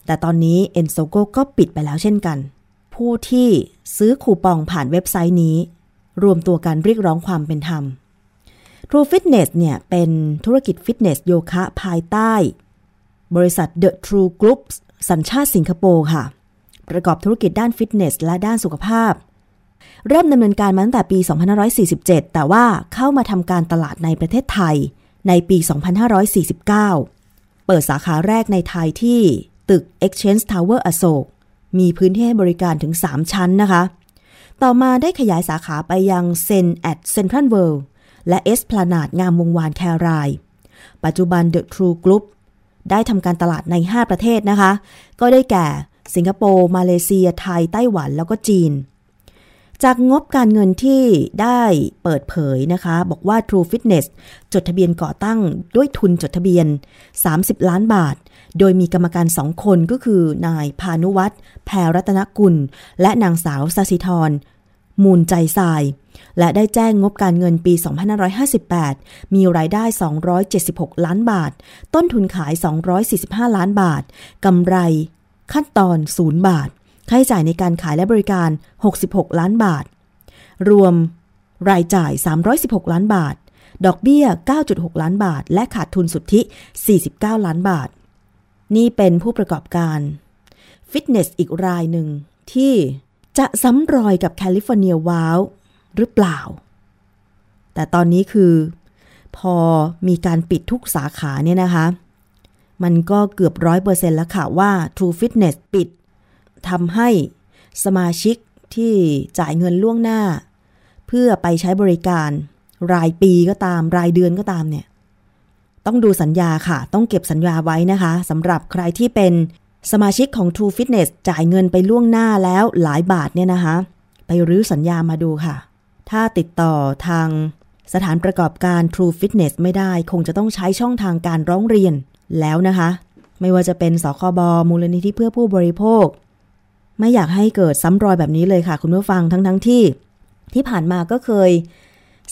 แต่ตอนนี้ e n s o g o ก็ปิดไปแล้วเช่นกัน ผู้ที่ซื้อคูปองผ่านเว็บไซต์นี้ รวมตัวกันเรียกร้องความเป็นธรรม True Fitness เนี่ย เป็นธุรกิจฟิตเนสโยคะภายใต้ บริษัท The True Group สัญชาติสิงคโปร์ค่ะ ประกอบธุรกิจด้านฟิตเนสและด้านสุขภาพ เริ่มดำเนินการมาตั้งแต่ปี 2547 แต่ว่าเข้ามาทำการตลาดในประเทศไทย ในปี 2549 เปิดสาขาแรกในไทยที่ตึก Exchange Tower อโศก มีพื้นที่ให้บริการถึง 3 ชั้นนะคะ ต่อมาได้ขยายสาขาไปยัง Zen at CentralWorld และเอสพลานาดงามวงวานแคราย ปัจจุบัน The True Group ได้ทำการตลาดใน 5 ประเทศนะคะ ก็ได้แก่ สิงคโปร์ มาเลเซีย ไทย ไต้หวัน แล้วก็จีน จากงบการเงินที่ได้เปิดเผยนะคะ บอกว่า True Fitness จดทะเบียนก่อตั้งด้วยทุนจดทะเบียน 30 ล้านบาท โดยมีกรรมการสองคนก็คือนายพานุวัตรแพรรัตนกุล และนางสาวสสิธรมูลใจทราย และได้แจ้งงบการเงินปี 2558 มีรายได้ 276 ล้านบาท ต้นทุนขาย 245 ล้านบาท กำไรขั้นต้น 0 บาท ค่าใช้จ่ายในการขายและบริการ 66 ล้านบาท รวมรายจ่าย 316 ล้านบาท ดอกเบี้ย 9.6 ล้านบาท และขาดทุนสุทธิ 49 ล้านบาท นี่เป็นผู้ประกอบการฟิตเนสอีกรายหนึ่งที่จะซ้ำรอยกับ California Wowหรือเปล่า แต่ตอนนี้คือ พอมีการปิดทุกสาขาเนี่ยนะคะ มันก็เกือบร้อยเปอร์เซ็นต์แล้วค่ะว่า True Fitness ปิด ทำให้สมาชิกที่จ่ายเงินล่วงหน้า เพื่อไปใช้บริการ รายปีก็ตาม รายเดือนก็ตามเนี่ย ต้องดูสัญญาค่ะ ต้องเก็บสัญญาไว้นะคะสำหรับใครที่เป็นสมาชิกของ True Fitness จ่ายเงินไปล่วงหน้าแล้วหลายบาทเนี่ยนะคะ ไปรื้อสัญญามาดูค่ะ ถ้าติดต่อทางสถานประกอบการ True Fitness ไม่ได้ คงจะต้องใช้ช่องทางการร้องเรียนแล้วนะคะ ไม่ว่าจะเป็นสคบมูลนิธิเพื่อผู้บริโภค ไม่อยากให้เกิดซ้ำรอยแบบนี้เลยค่ะ คุณผู้ฟังทั้งทั้งที่ ที่ผ่านมาก็เคย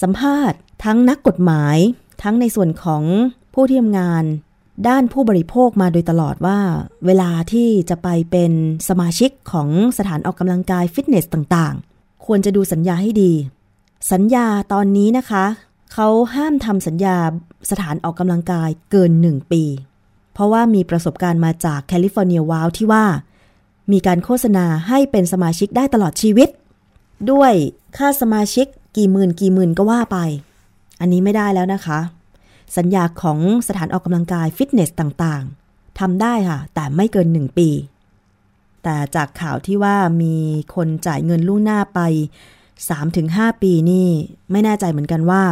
สัมภาษณ์ ทั้งนักกฎหมาย ทั้งในส่วนของผู้ที่ทำงาน ด้านผู้บริโภคมาโดยตลอดว่า เวลาที่จะไปเป็นสมาชิกของสถานออกกำลังกายฟิตเนสต่างๆ ควรจะดูสัญญาให้ดี สัญญาตอนนี้นะคะ เขาห้ามทำสัญญาสถานออกกำลังกายเกิน 1 ปี เพราะว่ามีประสบการณ์มาจากแคลิฟอร์เนียวาวที่ว่า มีการโฆษณาให้เป็นสมาชิกได้ตลอดชีวิต ด้วยค่าสมาชิกกี่หมื่นกี่หมื่นก็ว่าไป อันนี้ไม่ได้แล้วนะคะ สัญญาของสถานออกกำลังกายฟิตเนสต่างๆทำได้ค่ะ แต่ไม่เกิน 1 ปี แต่จากข่าวที่ว่ามีคนจ่ายเงินล่วงหน้าไป 3-5 ปีนี่ไม่แน่ใจเหมือนกันว่า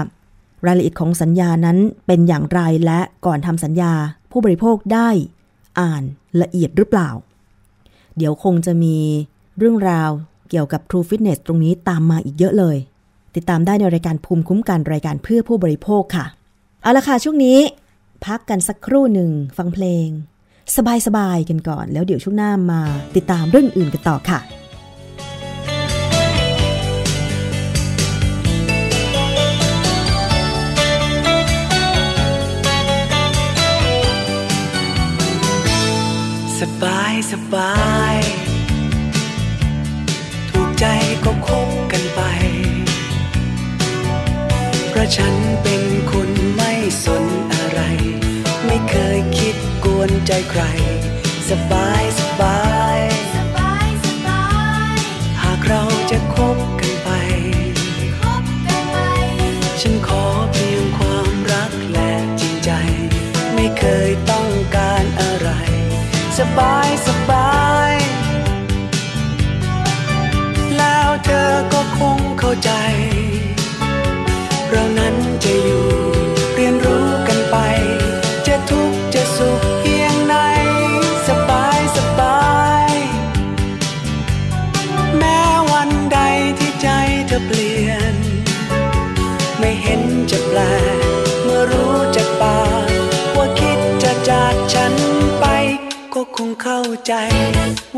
รายละเอียดของสัญญานั้นเป็นอย่างไรและก่อนทำสัญญาผู้บริโภคได้ อ่านละเอียดหรือเปล่า เดี๋ยวคงจะมีเรื่องราวเกี่ยวกับ True Fitness ตรงนี้ตามมาอีกเยอะเลย ติดตามได้ในรายการภูมิคุ้มกันรายการเพื่อผู้บริโภคค่ะ เอาละค่ะช่วงนี้ พักกันสักครู่หนึ่งฟังเพลง สบายๆกันก่อน แล้วเดี๋ยวช่วงหน้ามา ติดตามเรื่องอื่นกันต่อค่ะ สบายสบาย ถูกใจก็คบกันไป เพราะฉันเป็นคนไม่สนอะไร ไม่เคยคิดกวนใจใคร สบายสบาย หากเราจะคบ สบายสบาย แล้วเธอก็คงเข้าใจ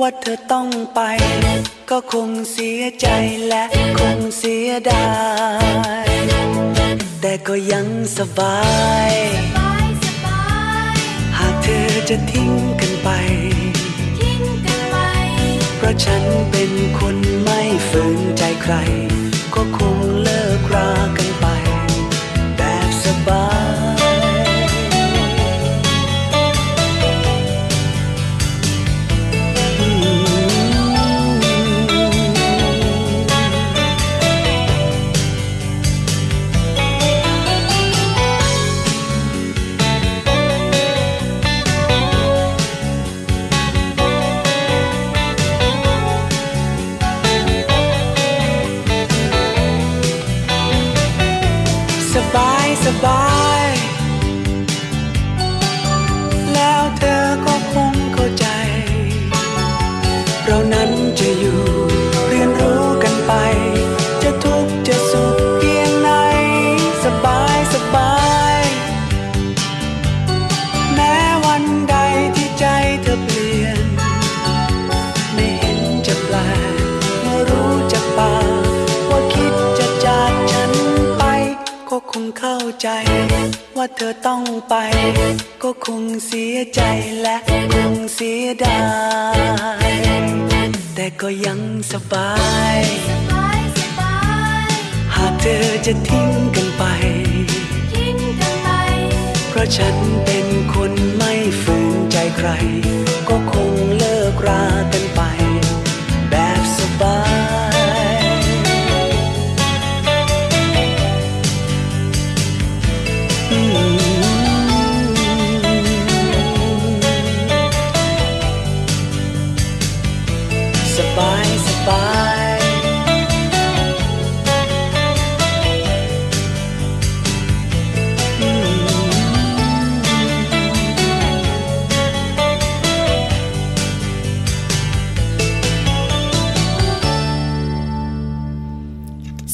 ว่าเธอต้องไป ก็คงเสียใจและคงเสียดาย แต่ก็ยังสบาย หากเธอจะทิ้งกันไป เพราะฉันเป็นคนไม่ฝืนใจใคร ก็คงเลิกรากัน สบาย เธอต้องไป ก็คงเสียใจและคงเสียดาย แต่ก็ยังสบาย หากเธอจะทิ้งกันไป เพราะฉันเป็นคนไม่ฝืนใจใคร ก็ค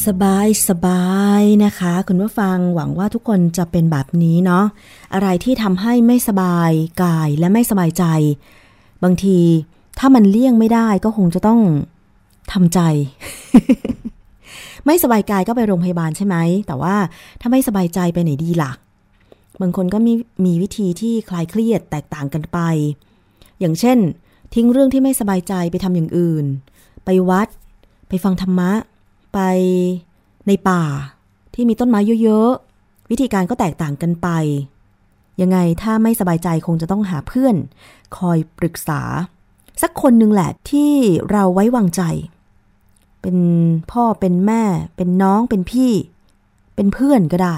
สบายสบายนะคะ คุณผู้ฟังหวังว่าทุกคนจะเป็นแบบนี้เนาะอะไรที่ทำให้ไม่สบายกายและไม่สบายใจ บางทีถ้ามันเลี่ยงไม่ได้ก็คงจะต้องทำใจ ไม่สบายกายก็ไปโรงพยาบาลใช่ไหม แต่ว่าถ้าไม่สบายใจไปไหนดีล่ะ บางคนก็มีมีวิธีที่คลายเครียดแตกต่างกันไป อย่างเช่น ทิ้งเรื่องที่ไม่สบายใจไปทำอย่างอื่น ไปวัด ไปฟังธรรมะ ไปในป่าที่มีต้นไม้เยอะๆ วิธีการก็แตกต่างกันไป ยังไงถ้าไม่สบายใจคงจะต้องหาเพื่อน คอยปรึกษา สักคนหนึ่งแหละที่เราไว้วางใจ เป็นพ่อเป็นแม่ เป็นน้องเป็นพี่ เป็นเพื่อนก็ได้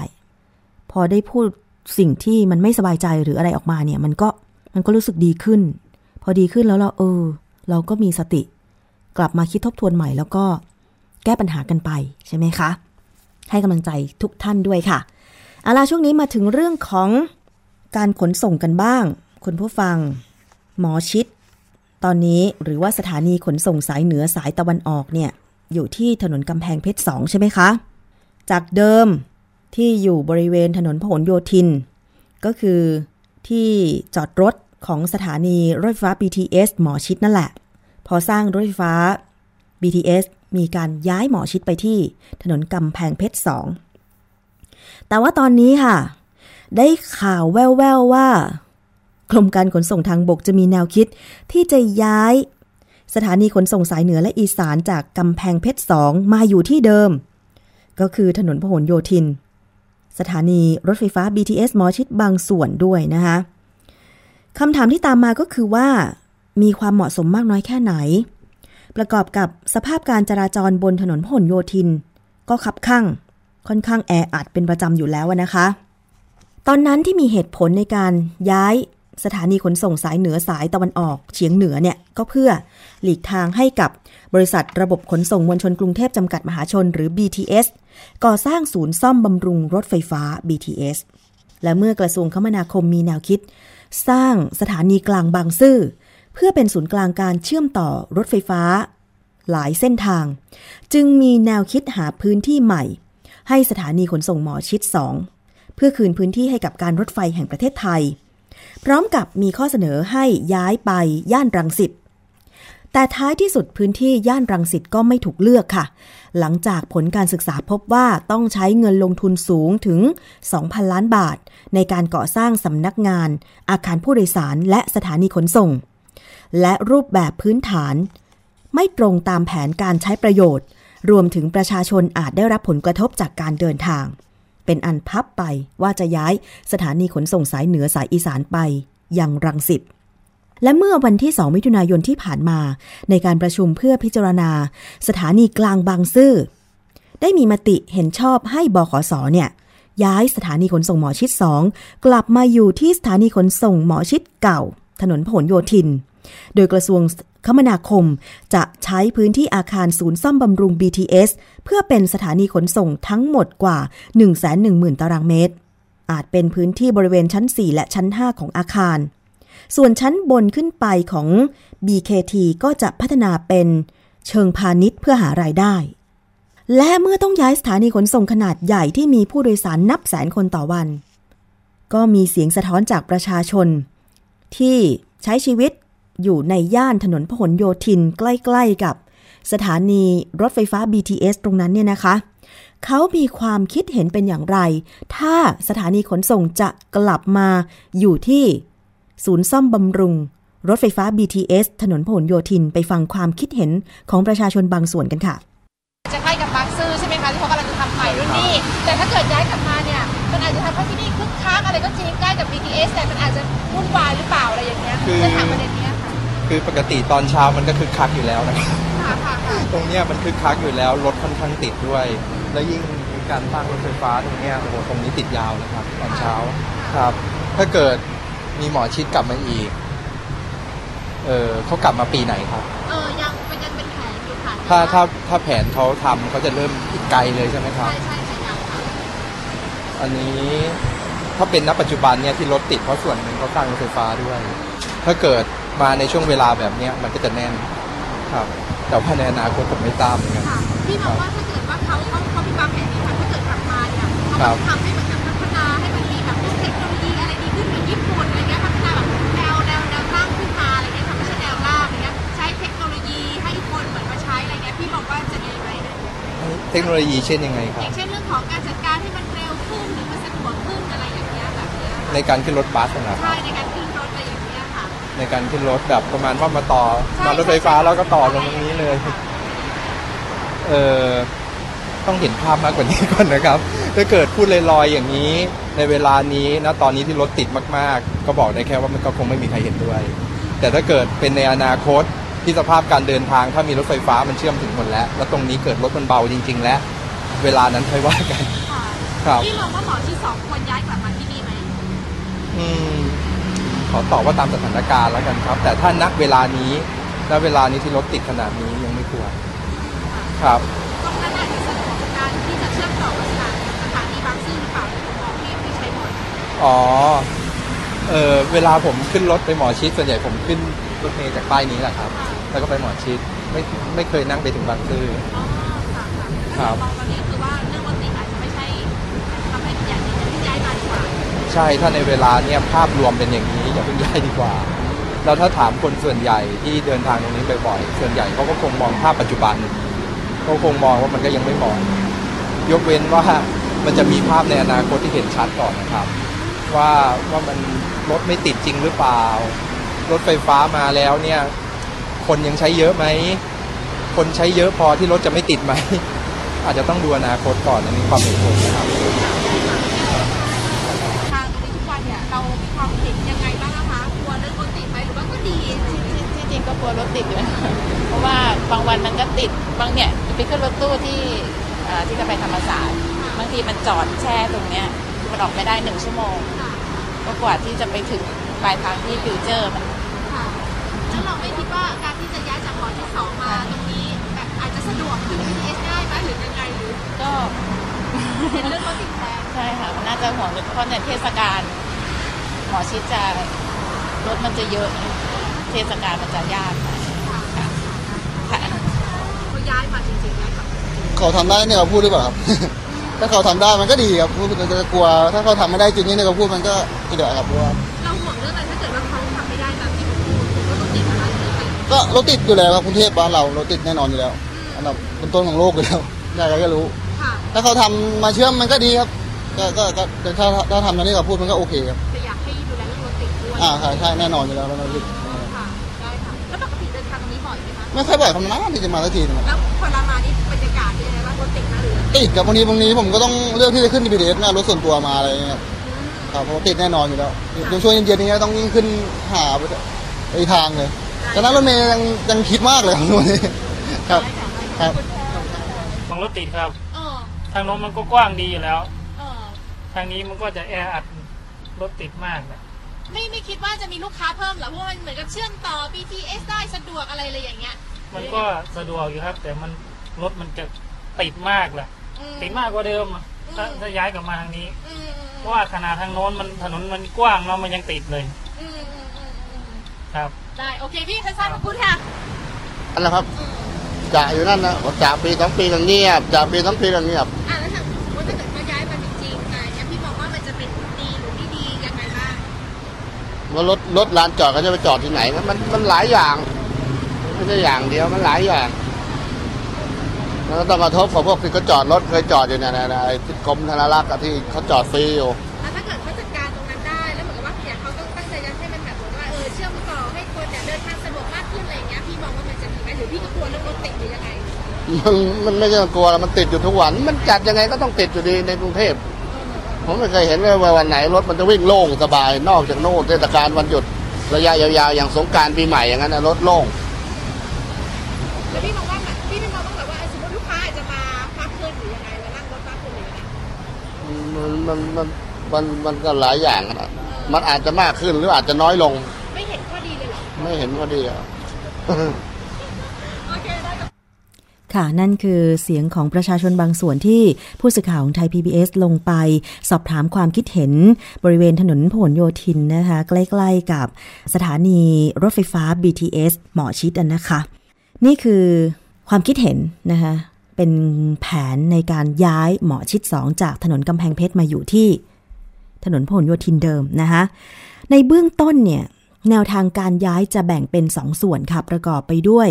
พอได้พูดสิ่งที่มันไม่สบายใจหรืออะไรออกมาเนี่ย มันก็มันก็รู้สึกดีขึ้น พอดีขึ้นแล้วเราเออ เราก็มีสติ กลับมาคิดทบทวนใหม่แล้วก็ แก้ปัญหากันไปใช่ไหมคะ ให้กำลังใจทุกท่านด้วยค่ะเอาล่ะช่วงนี้มาถึงเรื่องของการขนส่งกันบ้าง คุณผู้ฟัง หมอชิด ตอนนี้หรือว่าสถานีขนส่งสายเหนือสายตะวันออกเนี่ย อยู่ที่ถนนกำแพงเพชรสองใช่ไหมคะ จากเดิมที่อยู่บริเวณถนนพหลโยธิน ก็คือที่จอดรถของสถานีรถไฟฟ้า BTS หมอชิดนั่นแหละ พอสร้างรถไฟฟ้า BTS มีการย้ายหมอชิดไปที่ถนนกำแพงเพชร2แต่ว่าตอนนี้ค่ะ ได้ข่าวแว่วๆว่ากรมการขนส่งทางบกจะมีแนวคิดที่จะย้ายสถานีขนส่งสายเหนือและอีสานจากกำแพงเพชร2มาอยู่ที่เดิม ก็คือถนนพหลโยธิน สถานีรถไฟฟ้า BTS หมอชิดบางส่วนด้วยนะคะคำถามที่ตามมาก็คือว่า มีความเหมาะสมมากน้อยแค่ไหน ประกอบกับสภาพการจราจรบนถนนพหลโยธิน ก็คับข้างค่อนข้างแออัดเป็นประจำอยู่แล้วนะคะ ตอนนั้นที่มีเหตุผลในการย้ายสถานีขนส่งสายเหนือสายตะวันออกเฉียงเหนือเนี่ยก็เพื่อหลีกทางให้กับบริษัทระบบขนส่งมวลชนกรุงเทพจำกัดมหาชนหรือ BTS ก่อสร้างศูนย์ซ่อมบำรุงรถไฟฟ้า BTS และเมื่อกระทรวงคมนาคมมีแนวคิด สร้างสถานีกลางบางซื่อ เพื่อเป็นศูนย์กลางการเชื่อมต่อรถไฟฟ้า หลายเส้นทาง จึงมีแนวคิดหาพื้นที่ใหม่ ให้สถานีขนส่งหมอชิด 2 เพื่อคืนพื้นที่ให้กับการรถไฟแห่งประเทศไทย พร้อมกับมีข้อเสนอให้ย้ายไปย่านรังสิตแต่ท้ายที่สุดพื้นที่ย่านรังสิตก็ไม่ถูกเลือกค่ะ หลังจากผลการศึกษาพบว่าต้องใช้เงินลงทุนสูงถึง 2,000 ล้านบาท ในการก่อสร้างสำนักงาน อาคารผู้โดยสารและสถานีขนส่ง และรูปแบบพื้นฐาน ไม่ตรงตามแผนการใช้ประโยชน์ รวมถึงประชาชนอาจได้รับผลกระทบจากการเดินทาง เป็นอันพับไปว่าจะย้ายสถานีขนส่งสายเหนือสายอีสานไปยังรังสิตและเมื่อวันที่ 2 มิถุนายนที่ผ่านมา ในการประชุมเพื่อพิจารณา สถานีกลางบางซื่อได้มีมติเห็นชอบให้บขสเนี่ยย้ายสถานีขนส่งหมอชิด 2 กลับมาอยู่ที่สถานีขนส่งหมอชิดเก่า ถนนพหลโยธิน โดยกระทรวงคมนาคมจะใช้พื้นที่อาคารศูนย์ซ่อมบำรุง BTS เพื่อเป็นสถานีขนส่งทั้งหมดกว่า 110,000 ตารางเมตร อาจเป็นพื้นที่บริเวณชั้น 4 และชั้น 5 ของอาคาร ส่วนชั้นบนขึ้นไปของ BKT ก็จะพัฒนาเป็นเชิงพาณิชย์เพื่อหารายได้ และเมื่อต้องย้ายสถานีขนส่งขนาดใหญ่ที่มีผู้โดยสารนับแสนคนต่อวัน ก็มีเสียงสะท้อนจากประชาชน ที่ใช้ชีวิต อยู่ในย่านถนนพหลโยธินใกล้ ๆ กับสถานีรถไฟฟ้า BTS ตรงนั้นเนี่ยนะคะ เขามีความคิดเห็นเป็นอย่างไร ถ้าสถานีขนส่งจะกลับมาอยู่ที่ศูนย์ซ่อมบำรุง รถไฟฟ้า BTS ถนนพหลโยธินไปฟังความคิดเห็นของประชาชนบางส่วนกันค่ะ จะใกล้กับบางซื่อใช่ไหมคะที่เขากำลังจะทำใหม่รุ่นนี้ แต่ถ้าเกิดย้ายกลับมาเนี่ยมันอาจจะทำให้ที่นี่คึกคักอะไรก็จริงใกล้กับ BTS แต่มันอาจจะวุ่นวายหรือเปล่าอะไรอย่างเงี้ยคือจะถามประเด็นเนี้ย ค่ะคือปกติตอนเช้ามันก็คึกคักอยู่แล้วนะครับค่ะค่ะค่ะตรงเนี้ยมันคึกคักอยู่แล้วรถค่อนข้างติดด้วย แล้วยิ่งมีการสร้างรถไฟฟ้าตรงเนี้ยโอ้โหตรงนี้ติดยาวนะครับตอนเช้าครับ ถ้าเกิดมีหมอชิดกลับมาอีก เออเขากลับมาปีไหนครับ เออยังเป็นยังเป็นแผนอยู่ค่ะถ้าถ้าถ้าแผนเขาทำเขาจะเริ่มอีกไกลเลยใช่ไหมครับ ใช่ใช่ใช่ยังค่ะอันนี้ถ้าเป็นณปัจจุบันเนี่ยที่รถติดเพราะส่วนหนึ่งเขาสร้างรถไฟฟ้าด้วย ถ้าเกิด มาในช่วงเวลาแบบเนี้ยมันก็จะแน่นครับ แต่ว่าในอนาคตผมไม่ทราบเหมือนกันค่ะพี่มองว่าถ้าเกิดว่าเขาเขาเขามีวางแผนนี้ค่ะถ้าเกิดกลับมาเนี่ยเขาครับทำให้เหมือนกับพัฒนาให้มันมีแบบพวกเทคโนโลยีอะไรดีขึ้นเหมือนญี่ปุ่นอะไรเงี้ยพัฒนาแบบแนวแนวแนวตั้งขึ้นมาอะไรเงี้ยทำไม่ใช่แนวราบอะไรเงี้ยใช้เทคโนโลยีให้คนเหมือนมาใช้อะไรเงี้ยพี่มองว่าจะดีไหมเทคโนโลยีเช่นยังไงคอรับ ย่างเช่นเรื่องของการจัดการให้มันเร็วขึ้นหรือมันสะดวกขึ้นอะไรอย่างเงี้ยแบบเนี้ยในการขึ้นรถบัสนะครับ ใช่ในการขึ้น ในการขึ้นรถแบบประมาณว่ามาต่อใช่มารถไฟฟ้าใช่ แล้วก็ต่อลงตรงนี้เลยค่ะเออต้องเห็นภาพมากกว่านี้ก่อนนะครับ ถ้าเกิดพูดลอยๆอย่างนี้ ในเวลานี้นะตอนนี้ที่รถติดมากๆ ก็บอกได้แค่ว่ามันก็คงไม่มีใครเห็นด้วย แต่ถ้าเกิดเป็นในอนาคตที่สภาพการเดินทางถ้ามีรถไฟฟ้ามันเชื่อมถึงหมดแล้ว แล้วตรงนี้เกิดรถมันเบาจริง ๆ แล้วเวลานั้นค่อยว่ากัน ค่ะครับ พี่มองว่าหมอที่สองควรย้ายกลับมาที่นี่ไหมอืมข อตอบว่าตามสถานการณ์แล้วกันครับ แต่ถ้านักเวลานี้ณเวลานี้ที่รถติดขนาดนี้ยังไม่ควรครับตรงนั้นอาจจะสะดวกกับการที่จะเชื่อมต่อกับสถานีสถานีบางซื่อหรือเปล่าในมุมมองที่ที่ใช้หมดอ๋อเออเวลาผมขึ้นรถไปหมอชิดส่วนใหญ่ผมขึ้นรถเมล์จากป้ายนี้แหละครับ แล้วก็ไปหมอชิดไม่ไม่เคยนั่งไปถึงบางซื่ออ๋อค่ะค่ะครับมองตอนนี้คือว่าเรื่องรถติดอาจจะไม่ ใช่ถ้าในเวลาเนี่ยภาพรวมเป็นอย่างนี้อย่าเพิ่งย้ายดีกว่า แล้วถ้าถามคนส่วนใหญ่ที่เดินทางตรงนี้บ่อยๆส่วนใหญ่เขาก็คงมองภาพปัจจุบันเขาคงมองว่ามันก็ยังไม่เหมาะยกเว้นว่ามันจะมีภาพในอนาคตที่เห็นชัดก่อนนะครับ ว่าว่ามันรถไม่ติดจริงหรือเปล่า รถไฟฟ้ามาแล้วเนี่ย คนยังใช้เยอะไหม คนใช้เยอะพอที่รถจะไม่ติดไหม อาจจะต้องดูอนาคตก่อนอันนี้ความเห็นผมนะครับ ก็กลัวรถติดอยู่นะเพราะว่าบางวันมันก็ติดบางเนี่ยไปขึ้นรถตู้ที่เอ่อที่จะไปธรรมศาสตร์บางทีมันจอดแช่ตรงเนี้ยคือมันออกไม่ได้หนึ่งชั่วโมงค่ะก็กว่าที่จะไปถึงปลายทางที่ฟิวเจอร์มันค่ะแล้วเราไม่คิดว่าการที่จะย้ายจากหอที่สองมาตรงนี้แบบอาจจะสะดวกขึ้น BTS ง่ายไหมหรือยังไงหรือก็เห็นเรื่องรถติดแพงใช่ค่ะมันน่าจะห่วงเพราะในเทศกาลหมอชิดจะรถมันจะเยอะ เทศกาลมันจะยากหน่อยค่ะค่ะเขาย้ายมาจริงๆย้ายกลับเขาทำได้เนี่ยเขาพูดหรือเปล่าครับ ถ้าเขาทำได้มันก็ดีครับพูดมันจะกลัว ถ้าเขาทำไม่ได้จริงนี่เนี่ยเขาพูดมันก็อีเดียครับเพราะว่าเราห่วงเรื่องอะไรถ้าเกิดว่าเขาทำไม่ได้ตามที่เขาพูดก็ต้องติดอะไรหรือไปก็รถติดอยู่แล้วครับกรุงเทพบ้านเรารถติดแน่นอนอยู่แล้วอันดับต้นๆของโลกอยู่แล้วใครๆก็รู้ ค่ะ ถ้าเขาทำมาเชื่อมมันก็ดีครับ ก็ก็ก็แต่ถ้าถ้าทำตอนนี้เขาพูดมันก็โอเคครับ แต่อยากให้ดูแลเรื่องรถติดด้วย อ่าใช่ใช่แน่นอนอยู่แล้วรถติดค่ะ ไหมคะไม่ค่อยบ่อยคำนั้นที่จะมาสักทีนึงครับแล้วพอเรามานี่บรรยากาศเป็นยังไงบ้างรถติดนะหรือติดกับบางทีบางทีผมก็ต้องเลือกที่จะขึ้น BTS นะรถส่วนตัวมาอะไรเงี้ยครับเพราะว่าติดแน่นอนอยู่แล้วโดยช่วงเย็นๆนี้ต้องยิ่งขึ้นหาไปทางเลยแต่นั้นรถเมย์ยังยังคิดมากเลยครับวันนี้ครับครับบางรถติดครับเออทางโน้นมันก็กว้างดีอยู่แล้วเออทางนี้มันก็จะแออัดรถติดมากนะ ไม่ไม่คิดว่าจะมีลูกค้าเพิ่มเหรอเพราะว่ามันเหมือนกับเชื่อมต่อ BTS ได้สะดวกอะไรเลยอย่างเงี้ยมันก็สะดวกอยู่ครับ แต่มันรถมันจะติดมากแหละอืม ติดมากกว่าเดิมอะถ้าถ้าย้ายกลับมาทางนี้อืมอืมเพราะว่าขนาดทางโน้นมันถนนมันกว้างเนาะมันยังติดเลยอืมอืมอืมอืมครับ ได้โอเคพี่สั้นๆขอบคุณค่ะอันนั้นครับจะอยู่นั่นนะจะปีสองปีกันเงียบจะปีสองปีกันเงียบ อะแล้วถ้า ว่ารถรถลานจอดเขาจะไปจอดที่ไหนมันมันมันหลายอย่างไม่ใช่อย่างเดียวมันหลายอย่างมันก็ต้องกระทบกับพวกที่เขาจอดรถเคยจอดอยู่เนี่ยนะนะไอ้ที่กรมธนารักษ์อะที่เขาจอดฟรีอยู่แล้วถ้าเกิดเขาจัดการตรงนั้นได้ แล้วเหมือนกับว่าเนี่ยเขาต้องตั้งใจจะให้มันแบบเหมือนว่าเออเชื่อมต่อให้คนเนี่ยเดินทางสะดวกมากขึ้นอะไรอย่างเงี้ยพี่มองว่ามันจะดีไหมหรือพี่ก็กลัวเรื่องรถติดหรือยังไงมันมันไม่ใช่กลัวแล้วมันติดอยู่ทุกวัน มันจัดยังไงก็ต้องติดอยู่ดีในกรุงเทพ ผมไม่เคยเห็นเลยว่าวันไหนรถมันจะวิ่งโล่งสบาย นอกจากโน่นเทศกาลวันหยุดระยะยาวๆอย่างสงกรารปีใหม่อย่างนั้นนะรถโล่งแล้วพี่มองว่าแบบพี่ไม่มองต้องแบบว่าสมมติลูกค้าอาจจะมามากขึ้นหรือยังไงมานั่งรถมากขึ้นหรือยังไงมันมันมันมันมันก็หลายอย่างนะมันอาจจะมากขึ้นหรืออาจจะน้อยลง ไม่เห็นข้อดีเลยเหรอไม่เห็นพอดีอะ โอเคได้ครับ ค่ะ นั่นคือเสียงของประชาชนบางส่วนที่ผู้สื่อข่าวของไทย PBS ลงไป สอบถามความคิดเห็นบริเวณถนนพหลโยธินนะคะ ใกล้ๆกับสถานีรถไฟฟ้า BTS หมอชิดนะคะ นี่คือความคิดเห็นนะคะเป็นแผนในการย้ายหมอชิด 2 จากถนนกำแพงเพชรมาอยู่ที่ถนนพหลโยธินเดิมนะคะในเบื้องต้นเนี่ย แนวทางการย้ายจะแบ่งเป็น 2 ส่วนค่ะประกอบไปด้วย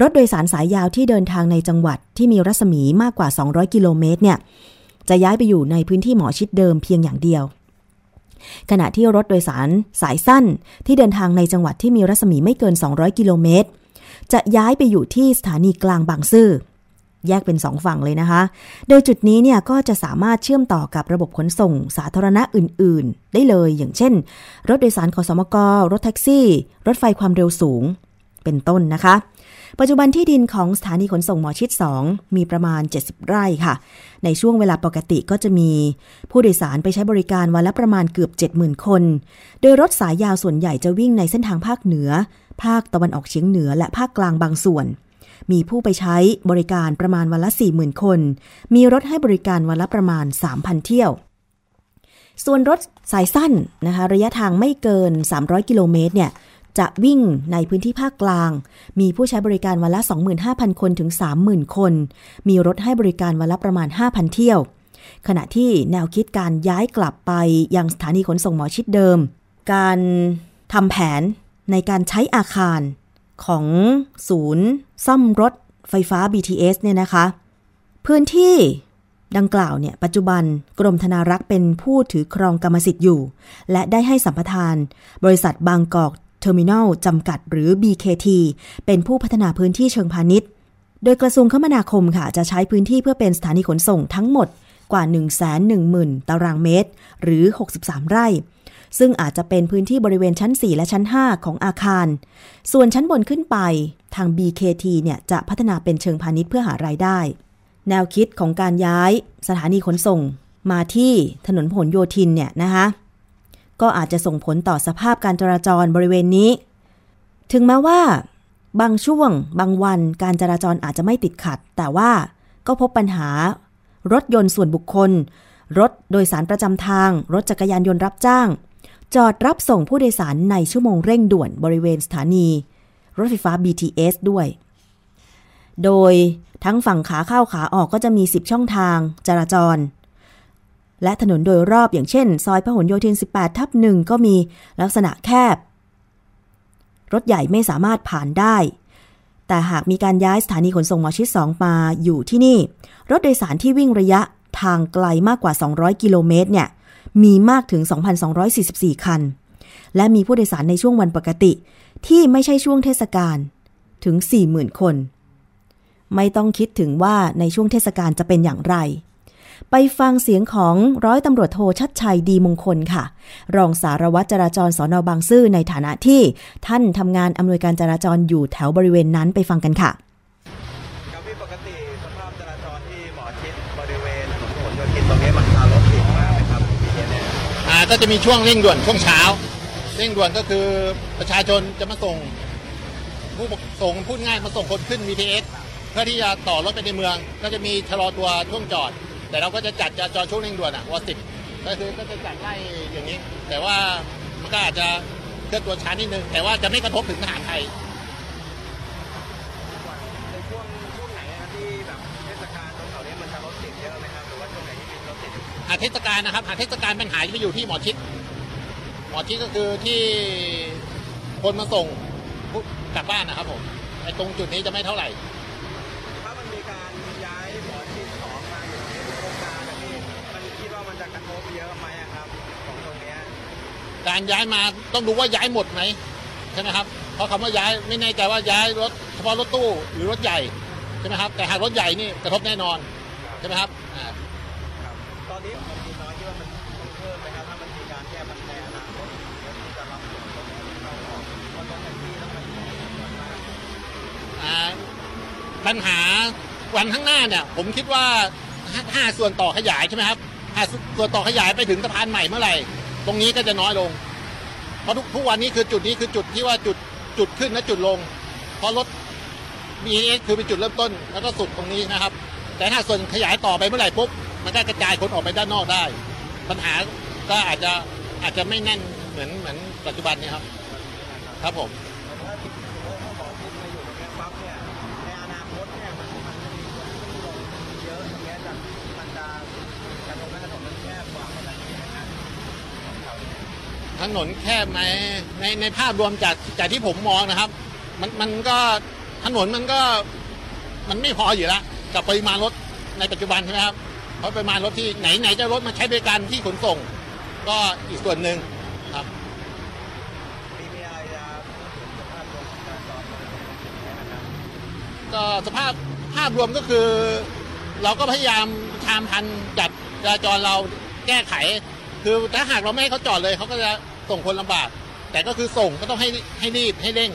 รถโดยสารสายยาวที่เดินทางในจังหวัดที่มีรัศมีมากกว่า 200 กิโลเมตรเนี่ยจะย้ายไปอยู่ในพื้นที่หมอชิดเดิมเพียงอย่างเดียว ขณะที่รถโดยสารสายสั้นที่เดินทางในจังหวัดที่มีรัศมีไม่เกิน 200 กิโลเมตรจะย้ายไปอยู่ที่สถานีกลางบางซื่อ แยกเป็นสองฝั่งเลยนะคะ โดยจุดนี้เนี่ยก็จะสามารถเชื่อมต่อกับระบบขนส่งสาธารณะอื่น ๆ ได้เลย อย่างเช่น รถโดยสารขสมกรถแท็กซี่ รถไฟความเร็วสูง เป็นต้นนะคะ ปัจจุบันที่ดินของสถานีขนส่งหมอชิด 2 มีประมาณ 70 ไร่ค่ะ ในช่วงเวลาปกติก็จะมีผู้โดยสารไปใช้บริการวันละประมาณเกือบ 70,000 คน โดยรถสายยาวส่วนใหญ่จะวิ่งในเส้นทางภาคเหนือ ภาคตะวันออกเฉียงเหนือและภาคกลางบางส่วน มีผู้ไปใช้บริการประมาณวันละ 40,000 คน มีรถให้บริการวันละประมาณ 3,000 เที่ยว ส่วนรถสายสั้นนะคะระยะทางไม่เกิน 300 กิโลเมตรเนี่ยจะวิ่งในพื้นที่ภาคกลาง มีผู้ใช้บริการวันละ 25,000 คนถึง 30,000 คน มีรถให้บริการวันละประมาณ 5,000 เที่ยว ขณะที่แนวคิดการย้ายกลับไปยังสถานีขนส่งหมอชิดเดิม การทำแผนในการใช้อาคาร ของศูนย์ ซ่อมรถไฟฟ้า BTS เนี่ยนะคะ พื้นที่ดังกล่าวเนี่ยปัจจุบันกรมธนารักษ์เป็นผู้ถือครองกรรมสิทธิ์อยู่ และได้ให้สัมปทาน บริษัทบางกอกเทอร์มินอลจำกัดหรือ BKT เป็นผู้พัฒนาพื้นที่เชิงพาณิชย์ โดยกระทรวงคมนาคมค่ะ จะใช้พื้นที่เพื่อเป็นสถานีขนส่งทั้งหมดกว่า 1 1 0 0 0 0 ตารางเมตร หรือ 63 ไร่ ซึ่งอาจจะเป็นพื้นที่บริเวณชั้น 4 และชั้น 5 ของอาคาร ส่วนชั้นบนขึ้นไปทาง BKT เนี่ยจะพัฒนาเป็นเชิงพาณิชย์เพื่อหารายได้ แนวคิดของการย้ายสถานีขนส่ง มาที่ถนนผลโยธินเนี่ยนะคะก็อาจจะส่งผลต่อสภาพการจราจรบริเวณนี้ ถึงแม้ว่า บางช่วง บางวันการจราจรอาจจะไม่ติดขัด แต่ว่าก็พบปัญหารถยนต์ส่วนบุคคล รถโดยสารประจำทาง รถจักรยานยนต์รับจ้าง จอดรับส่งผู้โดยสารในชั่วโมงเร่งด่วนบริเวณสถานี รถไฟฟ้า BTS ด้วย โดยทั้งฝั่งขาเข้าขาออกก็จะมี 10 ช่องทางจราจร และถนนโดยรอบอย่างเช่น ซอยพหลโยธิน 18 ทับหนึ่งก็มีลักษณะแคบ รถใหญ่ไม่สามารถผ่านได้ แต่หากมีการย้ายสถานีขนส่งหมอชิด 2 มาอยู่ที่นี่ รถโดยสารที่วิ่งระยะทางไกลมากกว่า 200 กิโลเมตรเนี่ย มีมากถึง 2,244 คัน และมีผู้โดยสารในช่วงวันปกติ ที่ไม่ใช่ช่วงเทศกาลถึง 40,000 คน ไม่ต้องคิดถึงว่าในช่วงเทศกาลจะเป็นอย่างไร ไปฟังเสียงของร้อยตำรวจโทชัดชัยดีมงคลค่ะ รองสารวัตรจราจรสอนอบางซื่อในฐานะที่ท่านทำงานอำนวยการจราจรอยู่แถวบริเวณนั้นไปฟังกันค่ะ ก็จะมีช่วงเร่งด่วนช่วงเช้า เร่งด่วนก็คือประชาชนจะมาส่งผู้ส่งพูดง่ายมาส่งคนขึ้น BTS เพื่อที่จะต่อรถไปในเมือง ก็จะมีชะลอตัวช่วงจอด แต่เราก็จะจัดจราจรช่วงเร่งด่วนอะวสิบก็คือก็จะจัดไล่อย่างนี้ แต่ว่ามันก็อาจจะเคลื่อนตัวช้านิดนึงแต่ว่าจะไม่กระทบถึงทหารไทย หาเทศกาลนะครับ หาเทศกาลปัญหาจะไปอยู่ที่หมอชิด หมอชิดก็คือที่คนมาส่งผู้กลับบ้านนะครับผมไอ้ตรงจุดนี้จะไม่เท่าไหร่ ถ้ามันมีการย้ายหมอชิดสองมาอยู่ในโครงการนะพี่มันคิดว่ามันจะกระทบเยอะไหมอะครับของตรงเนี้ยการย้ายมาต้องดูว่าย้ายหมดไหมใช่ไหมครับ เพราะคำว่าย้ายไม่แน่ใจว่าย้ายรถเฉพาะรถตู้หรือรถใหญ่ใช่ไหมครับ แต่หากรถใหญ่นี่กระทบแน่นอนใช่ไหมครับอ่าครับ ปัญหาวันข้างหน้าเนี่ย ผมคิดว่าห้าส่วนต่อขยายใช่ไหมครับห้าส่วนต่อขยายไปถึงสะพานใหม่เมื่อไหร่ ตรงนี้ก็จะน้อยลง เพราะทุกทุกวันนี้คือจุดนี้คือจุดที่ว่าจุดจุดขึ้นและจุดลง เพราะรถ BTS คือเป็นจุดเริ่มต้นแล้วก็สุดตรงนี้นะครับ แต่ถ้าส่วนขยายต่อไปเมื่อไหร่ปุ๊บมันก็กระจายคนออกไปด้านนอกได้ ปัญหาก็อาจจะอาจจะไม่แน่นเหมือนเหมือนปัจจุบันนี้ครับ ครับผม ในอนาคตเนี่ยมันมันจะมีคนที่ลงเยอะตรงเนี้ยจะมันจะจะทำให้ถนนมันแคบกว่าปกตินะครับ ถนนแคบไหมในในภาพรวมจากจากที่ผมมองนะครับ มันมันก็ถนนมันก็มันไม่พออยู่แล้วกับปริมาณรถในปัจจุบันใช่ไหมครับเพราะปริมาณรถที่ไหนไหนจะรถมาใช้บริการที่ขนส่ง ก็อีกส่วนหนึ่งครับมีมีอะไรจะพูดถึงสภาพรวมของการจราจรบริเวณนี้นะครับก็สภาพภาพรวมก็คือ เราก็พยายามตามพันจัดจราจรเราแก้ไข คือถ้าหากเราไม่ให้เขาจอดเลยเขาก็จะส่งคนลำบาก แต่ก็คือส่งก็ต้องให้ให้รีบให้เร่ง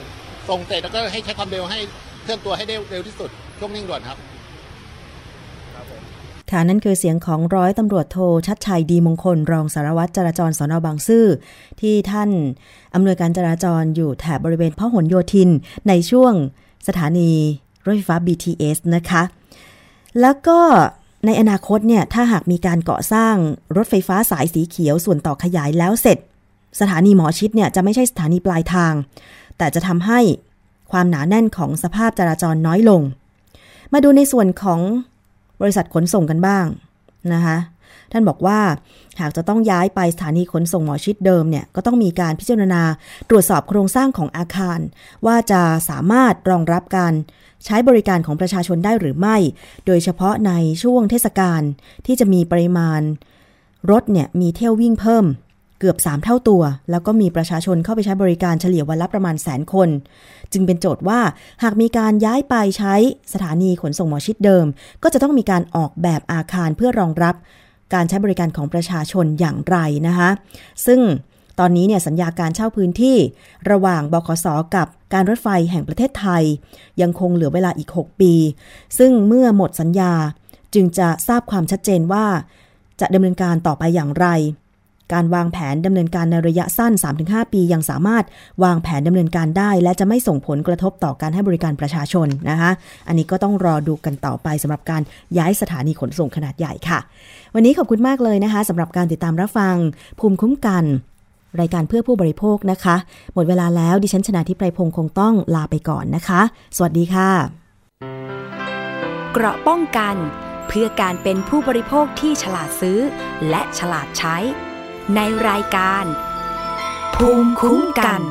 ส่งเสร็จแล้วก็ให้ใช้ความเร็วให้เคลื่อนตัวให้ได้เร็วที่สุดช่วงนิ่งด่วนครับค่ะนั่นคือเสียงของร้อยตำรวจโทชัดชัยดีมงคล รองสารวัตรจราจรสอนอบางซื่อ ที่ท่านอำนวยการจราจรอยู่แถบบริเวณพหลโยธิน ในช่วงสถานีรถไฟฟ้า BTS นะคะ แล้วก็ ในอนาคตเนี่ยถ้าหากมีการก่อสร้างรถไฟฟ้าสายสีเขียวส่วนต่อขยายแล้วเสร็จ สถานีหมอชิดเนี่ยจะไม่ใช่สถานีปลายทาง แต่จะทำให้ความหนาแน่นของสภาพจราจรน้อยลง มาดูในส่วนของบริษัทขนส่งกันบ้างนะคะท่านบอกว่าหากจะต้องย้ายไปสถานีขนส่งหมอชิดเดิมเนี่ยก็ต้องมีการพิจารณาตรวจสอบโครงสร้างของอาคาร ว่าจะสามารถรองรับการ ใช้บริการของประชาชนได้หรือไม่ โดยเฉพาะในช่วงเทศกาลที่จะมีปริมาณ รถเนี่ยมีเที่ยววิ่งเพิ่ม เกือบ 3 เท่าตัว แล้วก็มีประชาชนเข้าไปใช้บริการเฉลี่ยวันละประมาณแสนคน จึงเป็นโจทย์ว่าหากมีการย้ายไปใช้สถานีขนส่งหมอชิดเดิม ก็จะต้องมีการออกแบบอาคารเพื่อรองรับ การใช้บริการของประชาชนอย่างไรนะคะซึ่ง ตอนนี้เนี่ยสัญญาการเช่าพื้นที่ระหว่างบขสกับการรถไฟแห่งประเทศไทย ยังคงเหลือเวลาอีก 6 ปี ซึ่งเมื่อหมดสัญญาจึงจะทราบความชัดเจนว่า จะดำเนินการต่อไปอย่างไร การวางแผนดำเนินการในระยะสั้น 3-5 ปียังสามารถวางแผนดำเนินการได้ และจะไม่ส่งผลกระทบต่อการให้บริการประชาชนนะคะอันนี้ก็ต้องรอดูกันต่อไปสำหรับการย้ายสถานีขนส่งขนาดใหญ่ค่ะ วันนี้ขอบคุณมากเลยนะคะสำหรับการติดตามรับฟังภูมิคุ้มกัน รายการเพื่อผู้บริโภคนะคะ หมดเวลาแล้วดิฉันชนะทิพไพรพงศ์คงต้องลาไปก่อนนะคะ สวัสดีค่ะ เกราะป้องกัน เพื่อการเป็นผู้บริโภคที่ฉลาดซื้อ และฉลาดใช้ ในรายการ ภูมิคุ้มกัน